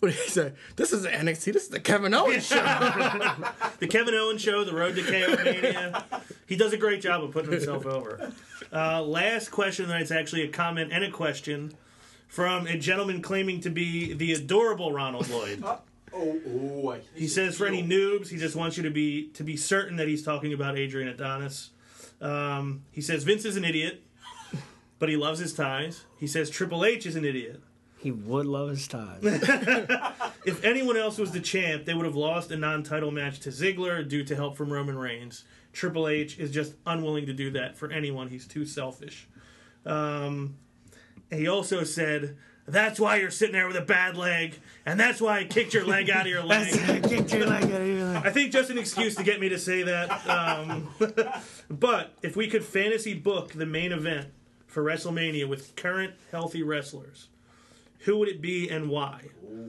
Speaker 3: But he said, "This is the NXT. This is the Kevin Owens show."
Speaker 1: The Kevin Owens Show, the Road to KO Mania. he does a great job of putting himself over. Uh, last question tonight is actually a comment and a question from a gentleman claiming to be the adorable Ronald Lloyd.
Speaker 4: Oh, oh. I-
Speaker 1: He says for any noobs, he just wants you to be to be certain that he's talking about Adrian Adonis. Um, he says Vince is an idiot, but he loves his ties. He says Triple H is an idiot.
Speaker 2: He would love his ties.
Speaker 1: if anyone else was the champ, they would have lost a non-title match to Ziggler due to help from Roman Reigns. Triple H is just unwilling to do that for anyone. He's too selfish. Um, he also said, "That's why you're sitting there with a bad leg, and that's why I kicked your leg out of your leg."
Speaker 2: I Kicked your leg out of your leg.
Speaker 1: I think just an excuse to get me to say that. Um, but if we could fantasy book the main event for WrestleMania with current healthy wrestlers, who would it be and why?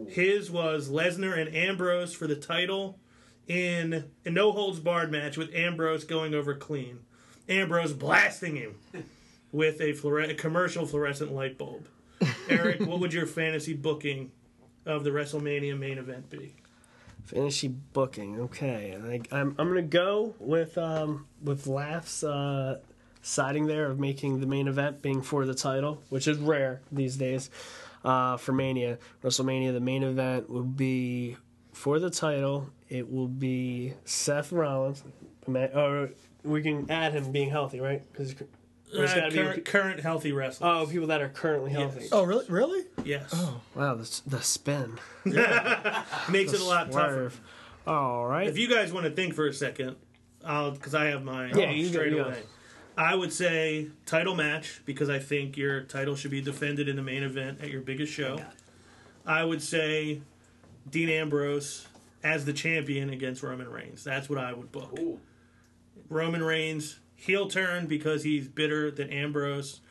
Speaker 1: His was Lesnar and Ambrose for the title in a no holds barred match with Ambrose going over clean. Ambrose blasting him with a, fluore- a commercial fluorescent light bulb. Eric, what would your fantasy booking of the WrestleMania main event be?
Speaker 2: Fantasy booking. Okay, I, I'm I'm gonna go with um with laughs uh, siding there of making the main event being for the title, which is rare these days. Uh, for Mania, WrestleMania, the main event will be for the title. It will be Seth Rollins, or we can add him being healthy, right? Because
Speaker 1: Uh, current, current healthy wrestler.
Speaker 2: oh, people that are currently healthy.
Speaker 1: Yes.
Speaker 3: Oh, really? Really?
Speaker 1: yes.
Speaker 2: Oh, wow, the, the spin.
Speaker 1: Makes it a lot tougher.
Speaker 2: All right.
Speaker 1: If you guys want to think for a second, I'll because I have mine
Speaker 2: Yeah, you go,
Speaker 1: straight
Speaker 2: you go.
Speaker 1: away. I would say title match because I think your title should be defended in the main event at your biggest show. I would say Dean Ambrose as the champion against Roman Reigns. That's what I would book.
Speaker 4: Ooh.
Speaker 1: Roman Reigns heel turn because he's bitter that Ambrose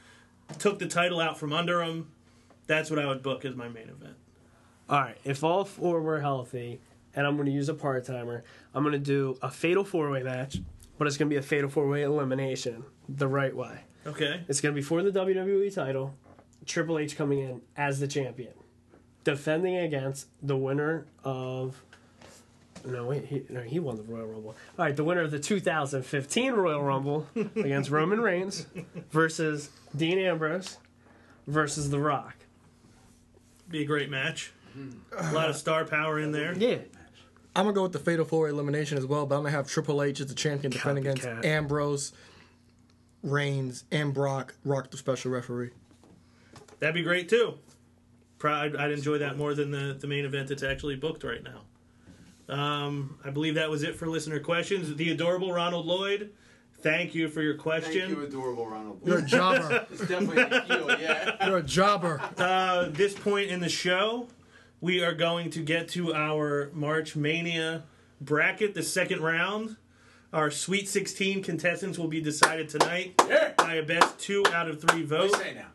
Speaker 1: took the title out from under him. That's what I would book as my main event.
Speaker 2: All right, if all four were healthy, and I'm going to use a part timer, I'm going to do a fatal four way match, but it's going to be a fatal four way elimination the right way.
Speaker 1: Okay.
Speaker 2: It's going to be for the WWE title, Triple H coming in as the champion, defending against the winner of. No, wait, he, no, he won the Royal Rumble. All right, the winner of the 2015 Royal Rumble against Roman Reigns versus Dean Ambrose versus The Rock.
Speaker 1: Be a great match. Mm-hmm. A lot of star power in there.
Speaker 2: Yeah,
Speaker 3: I'm gonna go with the Fatal Four elimination as well, but I'm gonna have Triple H as the champion defending against
Speaker 2: Copycat.
Speaker 3: Ambrose, Reigns, and Brock. Rock the special referee.
Speaker 1: That'd be great too. Pro- I'd, I'd enjoy that more than the, the main event that's actually booked right now. Um, I believe that was it for listener questions. The adorable Ronald Lloyd, thank you for your
Speaker 4: Thank
Speaker 1: question.
Speaker 4: you, adorable Ronald. Lloyd.
Speaker 3: You're a jobber.
Speaker 4: It's definitely the heel, yeah.
Speaker 3: You're a jobber.
Speaker 1: Uh, this point in the show, we are going to get to our March Mania bracket, the second round. Our Sweet 16 contestants will be decided tonight
Speaker 4: Yeah.
Speaker 1: by a best two out of three
Speaker 4: What do
Speaker 1: votes.
Speaker 4: you say now?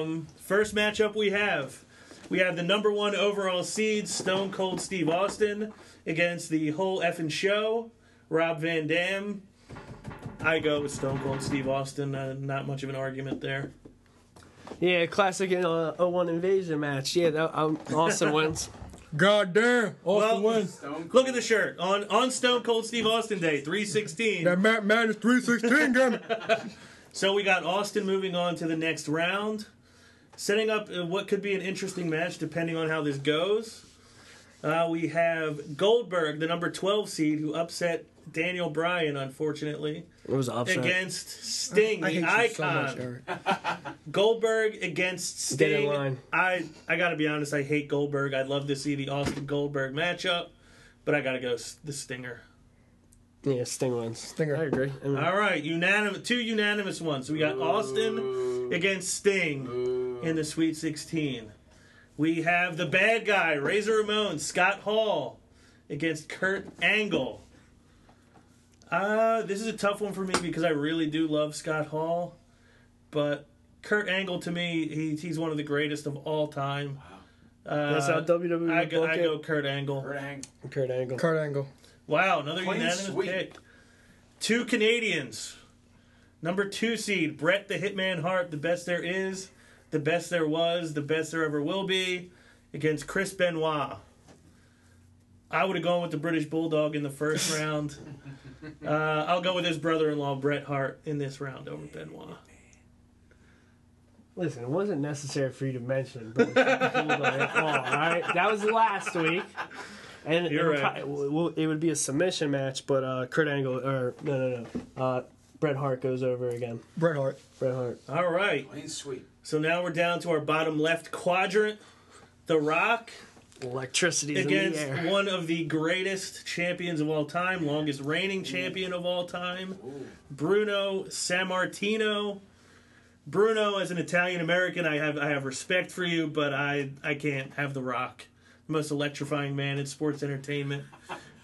Speaker 1: Um, first matchup we have, we have the number one overall seed Stone Cold Steve Austin against the whole effing show Rob Van Dam. I go with Stone Cold Steve Austin. Uh, not much of an argument there.
Speaker 2: Yeah, classic uh, 01 invasion match. Yeah, that, um, Austin wins.
Speaker 3: God damn. Austin
Speaker 1: Well-
Speaker 3: wins.
Speaker 1: Look at the shirt on on Stone Cold Steve Austin Day, three sixteen.
Speaker 3: That Matt Madness 316, damn it.
Speaker 1: So we got Austin moving on to the next round, setting up uh, what could be an interesting match depending on how this goes. Uh, we have Goldberg, the number 12 seed, who upset Daniel Bryan, unfortunately,
Speaker 2: It was upset.
Speaker 1: against Sting,
Speaker 3: I
Speaker 1: the
Speaker 3: hate you so
Speaker 1: icon.
Speaker 3: much,
Speaker 1: Goldberg against
Speaker 2: Get in
Speaker 1: Sting.
Speaker 2: line.
Speaker 1: I I got to be honest, I hate Goldberg. I'd love to see the Austin Goldberg matchup, but I got to go the Stinger.
Speaker 2: Yeah, Sting wins.
Speaker 3: Stinger.
Speaker 2: I agree. I mean,
Speaker 1: All right, unanimous, two unanimous ones. So we got Austin against Sting in the Sweet 16. We have the bad guy, Razor Ramon, Scott Hall, against Kurt Angle. Uh, this is a tough one for me because I really do love Scott Hall, but Kurt Angle to me, he, he's one of the greatest of all time. Uh,
Speaker 2: That's how WWE
Speaker 1: I go, I go. Kurt Angle.
Speaker 4: Kurt Ang-
Speaker 2: Kurt Angle.
Speaker 3: Kurt Angle.
Speaker 1: Wow, another
Speaker 4: Clean
Speaker 1: unanimous
Speaker 4: sweep.
Speaker 1: pick. Two Canadians. Number two seed, Bret the Hitman Hart, the best there is, the best there was, the best there ever will be, against Chris Benoit. I would have gone with the British Bulldog in the first round. Uh, I'll go with his brother in law, Bret Hart, in this round over Benoit.
Speaker 2: Listen, it wasn't necessary for you to mention British Bulldog at all. All right, that was last week, and it
Speaker 1: You're
Speaker 2: would,
Speaker 1: right.
Speaker 2: probably- well, it would be a submission match. But uh, Kurt Angle or no, no, no, uh, Bret Hart goes over again.
Speaker 3: Bret Hart.
Speaker 2: Bret Hart.
Speaker 1: All right.
Speaker 4: Clean sweep.
Speaker 1: So now we're down to our bottom left quadrant. The Rock
Speaker 2: Electricity
Speaker 1: against
Speaker 2: in the air.
Speaker 1: one of the greatest champions of all time, longest reigning champion of all time, Bruno Sammartino. Bruno, as an Italian American, I have I have respect for you, but I I can't have the Rock, the most electrifying man in sports entertainment,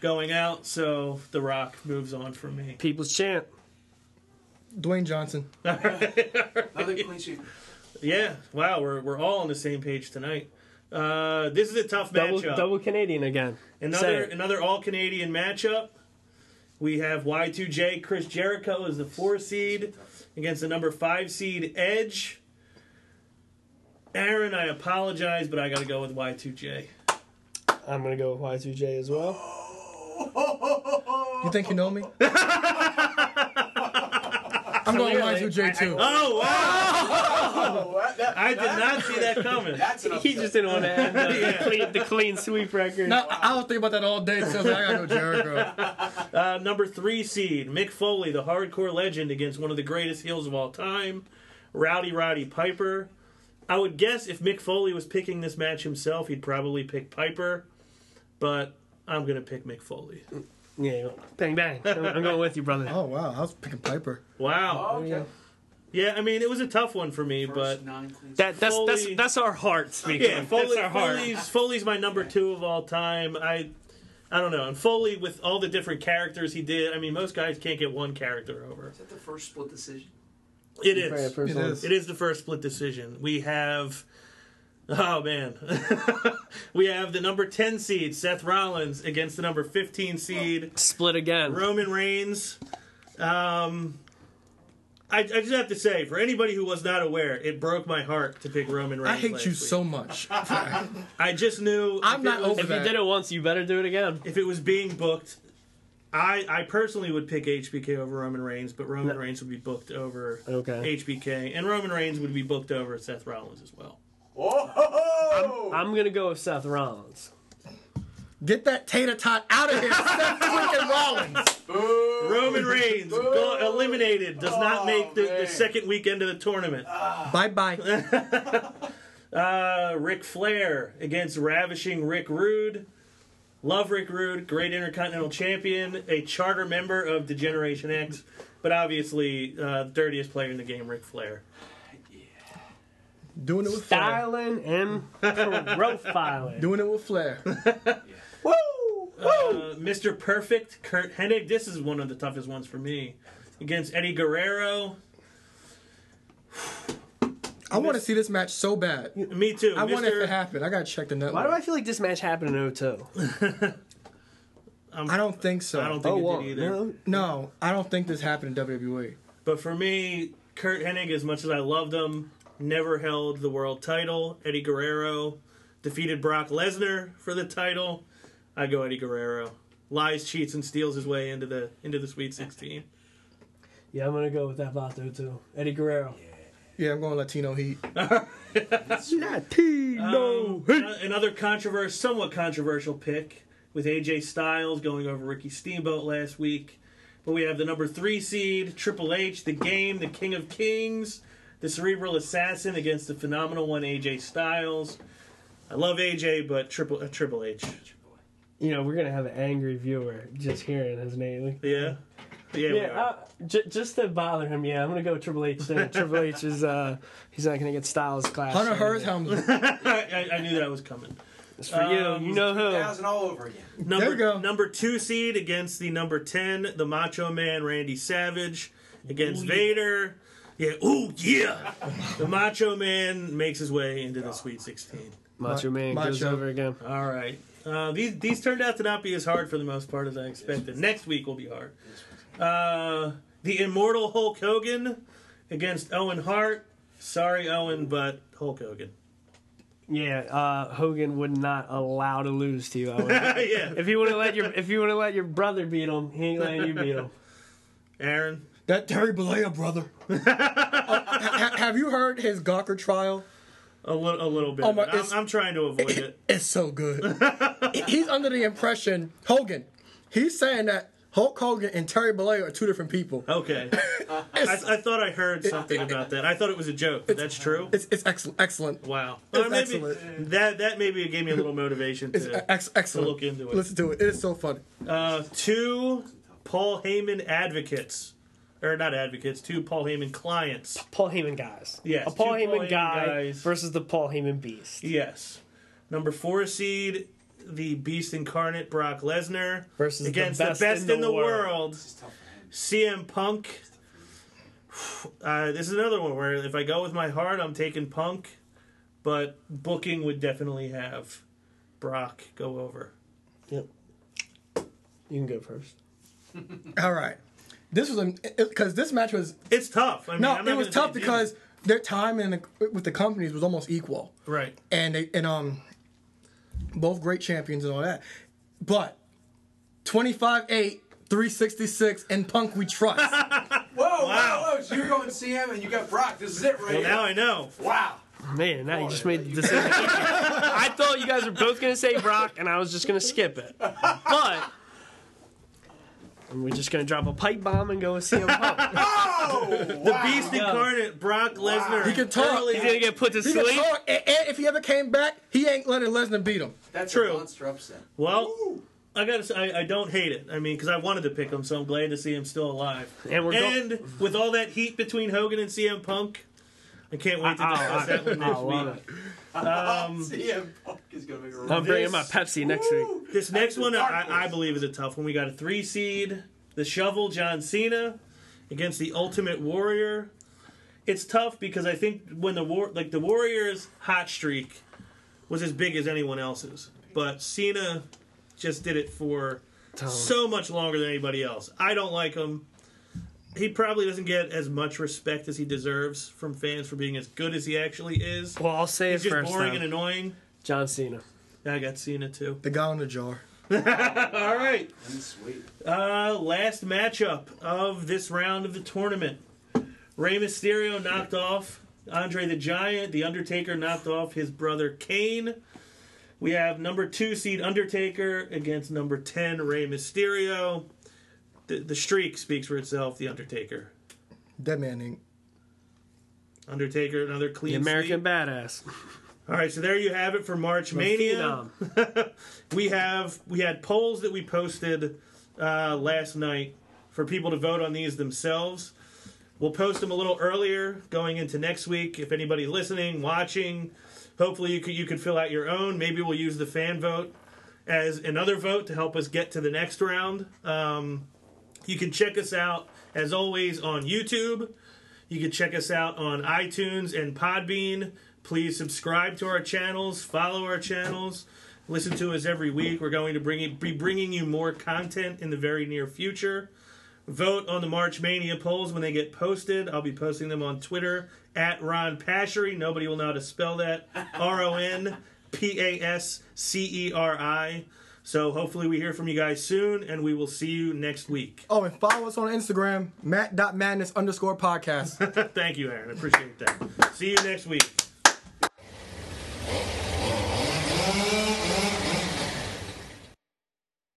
Speaker 1: going out. So the Rock moves on for me.
Speaker 2: People's champ.
Speaker 3: Dwayne Johnson.
Speaker 4: Another clean sheet.
Speaker 1: Yeah, wow, we're we're all on the same page tonight. Uh, this is a tough
Speaker 2: Double,
Speaker 1: matchup.
Speaker 2: double Canadian again.
Speaker 1: Another another all Canadian matchup. We have Y2J Chris Jericho as the four seed against the number five seed Edge. Aaron, I apologize, but I got to go with Y2J.
Speaker 2: I'm gonna go with Y2J as well.
Speaker 3: You think you know me? I'm going
Speaker 2: Clearly.
Speaker 3: Y2J too.
Speaker 1: Oh wow!
Speaker 4: Oh, that,
Speaker 1: I did not see that coming.
Speaker 4: That's
Speaker 2: He just didn't want to add the, the, clean, the clean sweep record.
Speaker 3: No, I I was thinking about that all day. So I like, I gotta go Jericho.
Speaker 1: Uh, number three seed Mick Foley, the hardcore legend, against one of the greatest heels of all time, Rowdy Roddy Piper. I would guess if Mick Foley was picking this match himself, he'd probably pick Piper, but I'm gonna pick Mick Foley.
Speaker 2: Yeah, bang bang. I'm, I'm going with you, brother.
Speaker 3: Oh wow, I was picking Piper.
Speaker 1: Wow.
Speaker 4: Oh, okay.
Speaker 1: Yeah, I mean it was a tough one for me,
Speaker 4: First
Speaker 1: but
Speaker 4: nine
Speaker 2: That that's that's
Speaker 1: Foley-
Speaker 2: that's our heart speaking.
Speaker 1: yeah, Foley,
Speaker 2: that's our heart.
Speaker 1: Foley's Foley's my number two of all time. I. I don't know. And Foley, with all the different characters he did, I mean, most guys can't get one character over.
Speaker 4: Is that the first split decision?
Speaker 1: It
Speaker 2: Right,
Speaker 1: is.
Speaker 2: first
Speaker 3: It
Speaker 2: one.
Speaker 3: is.
Speaker 1: It is the first split decision. We have, oh man, we have the number ten seed Seth Rollins against the number fifteen seed
Speaker 2: Split again.
Speaker 1: Roman Reigns. Um, I, I just have to say, for anybody who was not aware, it broke my heart to pick Roman Reigns.
Speaker 3: I hate
Speaker 1: last
Speaker 3: you
Speaker 1: week.
Speaker 3: so much.
Speaker 1: I just knew.
Speaker 3: I'm
Speaker 1: if
Speaker 3: not
Speaker 1: it was,
Speaker 3: over
Speaker 2: If you
Speaker 3: that.
Speaker 2: did it once, you better do it again.
Speaker 1: If it was being booked. I, I personally would pick HBK over Roman Reigns, but Roman
Speaker 2: No.
Speaker 1: Reigns would be booked over
Speaker 2: Okay.
Speaker 1: HBK, and Roman Reigns would be booked over Seth Rollins as well.
Speaker 4: Oh!
Speaker 2: I'm gonna go with Seth Rollins.
Speaker 3: Get that tater tot out of here, Seth freaking Rollins.
Speaker 1: Roman Reigns go, eliminated does not
Speaker 4: Oh,
Speaker 1: make the, the second weekend of the tournament.
Speaker 3: Bye bye.
Speaker 1: Uh, Ric Flair against ravishing Rick Rude. Love Rick Rude, great Intercontinental Champion, a charter member of D-Generation X, but obviously uh, dirtiest player in the game, Ric Flair.
Speaker 3: Doing it with flair.
Speaker 2: Styling and profiling.
Speaker 3: Doing it with flair.
Speaker 2: Woo!
Speaker 1: Uh, Mr. Perfect, Curt Hennig. This is one of the toughest ones for me. Against Eddie Guerrero.
Speaker 3: I want to see this match so bad.
Speaker 1: Me too.
Speaker 3: I want it
Speaker 1: Mr.
Speaker 3: to happen. I gotta check the network.
Speaker 2: Why do I feel like this match happened in 02?
Speaker 3: I don't think so.
Speaker 1: I don't think
Speaker 2: Oh,
Speaker 1: it
Speaker 2: wow.
Speaker 1: did either.
Speaker 2: No.
Speaker 3: No, I don't think this happened in WWE.
Speaker 1: But for me, Curt Hennig, as much as I loved him, never held the world title. Eddie Guerrero defeated Brock Lesnar for the title. I go Eddie Guerrero. Lies, cheats, and steals his way into the into the Sweet 16.
Speaker 2: Yeah, I'm gonna go with that Vato too. Eddie Guerrero.
Speaker 3: Yeah, I'm going Latino Heat.
Speaker 2: Latino.
Speaker 1: Um, another controversial, somewhat controversial pick with AJ Styles going over Ricky Steamboat last week. But we have the number three seed Triple H, the game, the King of Kings, the cerebral assassin against the phenomenal one AJ Styles. I love AJ, but Triple uh, Triple H.
Speaker 2: You know, we're gonna have an angry viewer just hearing his name.
Speaker 1: Yeah, yeah. we
Speaker 2: Yeah,
Speaker 1: are.
Speaker 2: uh, j- just to bother him, yeah, I'm gonna go Triple H. Then. Triple H is uh, he's not gonna get Styles class.
Speaker 3: Hunter Hearst Helmsley.
Speaker 1: I, I knew that was coming.
Speaker 2: It's for you.
Speaker 1: Um,
Speaker 2: You know who?
Speaker 4: Thousand all over again.
Speaker 1: Number
Speaker 3: There we go.
Speaker 1: number two seed against the number ten, the Macho Man Randy Savage against Vader. Yeah, ooh yeah. the Macho Man makes his way into the Sweet Sixteen.
Speaker 2: Macho Man goes
Speaker 3: Macho.
Speaker 2: over again.
Speaker 1: All right. Uh, these these turned out to not be as hard for the most part as I expected. Next week will be hard. Uh, the Immortal Hulk Hogan against Owen Hart. Sorry, Owen, but Hulk Hogan.
Speaker 2: Yeah, uh, Hogan would not allow to lose to you. Owen.
Speaker 1: yeah,
Speaker 2: if you want to let your if you want to let your brother beat him, he ain't letting you beat him.
Speaker 1: Aaron.
Speaker 3: That Terry Bollea brother. Oh, ha- ha- have you heard his Gawker trial?
Speaker 1: A little, a little bit.
Speaker 3: Oh my-
Speaker 1: I'm, I'm trying to avoid it.
Speaker 3: It's so good. He's under the impression, Hogan, he's saying that Hulk Hogan and Terry Bollea are two different people.
Speaker 1: Okay. I, I thought I heard something about that. I thought it was a joke, that's true.
Speaker 3: It's it's excellent. Excellent.
Speaker 1: Wow.
Speaker 3: It's
Speaker 1: Well, maybe
Speaker 3: excellent.
Speaker 1: that that maybe gave me a little motivation to
Speaker 3: ex- excellent.
Speaker 1: look into it.
Speaker 3: Listen to it. It is so funny.
Speaker 1: uh, two Paul Heyman advocates, or not advocates, two Paul Heyman clients.
Speaker 2: Paul Heyman guys.
Speaker 1: Yes,
Speaker 2: a Paul
Speaker 1: two
Speaker 2: Heyman
Speaker 1: Paul Heyman
Speaker 2: guy
Speaker 1: guys.
Speaker 2: versus the Paul Heyman beast
Speaker 1: Yes. Number four seed, the Beast Incarnate Brock Lesnar
Speaker 2: versus
Speaker 1: against
Speaker 2: the best,
Speaker 1: in, the, world,
Speaker 4: It's tough for him.
Speaker 1: CM Punk. Uh, this is another one where if I go with my heart, I'm taking Punk, but booking would definitely have Brock go over.
Speaker 2: Yep. You can go first.
Speaker 3: All right. This was a because this match was
Speaker 1: It's tough. I mean,
Speaker 3: no,
Speaker 1: I'm
Speaker 3: it was tough
Speaker 1: say it's
Speaker 3: because their time in the, with the companies was almost equal,
Speaker 1: right.
Speaker 3: and they and um, both great champions and all that, but 25-8, 366, and Punk we trust.
Speaker 4: Whoa,
Speaker 1: Wow.
Speaker 4: whoa, whoa. So you're going CM and you got Brock. This is it right
Speaker 1: Well,
Speaker 4: here.
Speaker 1: now I know.
Speaker 4: wow.
Speaker 2: Man, now you just made the decision. I thought you guys were both going to say Brock, and I was just going to skip it. But and we're just going to drop a pipe bomb and go with CM Punk.
Speaker 4: Oh,
Speaker 1: The Beast Incarnate Brock Lesnar.
Speaker 3: He can talk.
Speaker 1: early-
Speaker 2: He's going to get put to
Speaker 3: He can
Speaker 2: sleep.
Speaker 3: talk, and, and if he ever came back, he ain't letting Lesnar beat him.
Speaker 4: That's
Speaker 1: True.
Speaker 4: a monster upset.
Speaker 1: Well, I gotta say, I, I don't hate it. I mean, because I wanted to pick him, so I'm glad to see him still alive.
Speaker 2: And we're go-
Speaker 1: and with all that heat between Hogan and CM Punk, I can't wait to
Speaker 2: I- I-
Speaker 1: discuss that one
Speaker 2: I
Speaker 1: next week. Um,
Speaker 4: CM Punk is going to make a run.
Speaker 2: I'm bringing my Pepsi next week.
Speaker 4: Woo!
Speaker 1: This next
Speaker 4: That's
Speaker 1: one,
Speaker 4: the
Speaker 1: I, I believe, is a tough one. We got a three seed, the Shovel John Cena, against the Ultimate Warrior. It's tough because I think when the war, like the Warriors' hot streak was as big as anyone else's, but Cena just did it for so much longer than anybody else. I don't like him. He probably doesn't get as much respect as he deserves from fans for being as good as he actually is.
Speaker 2: Well, I'll say
Speaker 1: He's
Speaker 2: it
Speaker 1: just
Speaker 2: first.
Speaker 1: boring
Speaker 2: though.
Speaker 1: and annoying.
Speaker 2: John Cena.
Speaker 1: I got Cena too.
Speaker 3: The guy in the jar.
Speaker 1: All right.
Speaker 4: And sweet.
Speaker 1: Uh, last matchup of this round of the tournament. Rey Mysterio knocked off Andre the Giant. The Undertaker knocked off his brother Kane. We have number two seed Undertaker against number 10 Rey Mysterio. The, the streak speaks for itself, The Undertaker.
Speaker 3: Dead man ain't.
Speaker 1: Undertaker, another clean
Speaker 2: The
Speaker 1: clean
Speaker 2: American
Speaker 1: sweep.
Speaker 2: badass.
Speaker 1: All right, so there you have it for March Mania. We have we had polls that we posted uh, last night for people to vote on these themselves. We'll post them a little earlier going into next week. If anybody listening, watching, hopefully you could you could fill out your own. Maybe we'll use the fan vote as another vote to help us get to the next round. Um, you can check us out as always on YouTube. You can check us out on iTunes and Podbean. Please subscribe to our channels, follow our channels, listen to us every week. We're going to bring be bringing you more content in the very near future. Vote on the March Mania polls when they get posted. I'll be posting them on Twitter at Ron Pasceri. Nobody will know how to spell that. R O N P A S C E R I. So hopefully we hear from you guys soon, and we will see you next week.
Speaker 3: Oh, and follow us on Instagram, matt.madness underscore podcast.
Speaker 1: Thank you, Aaron. I appreciate that. See you next week.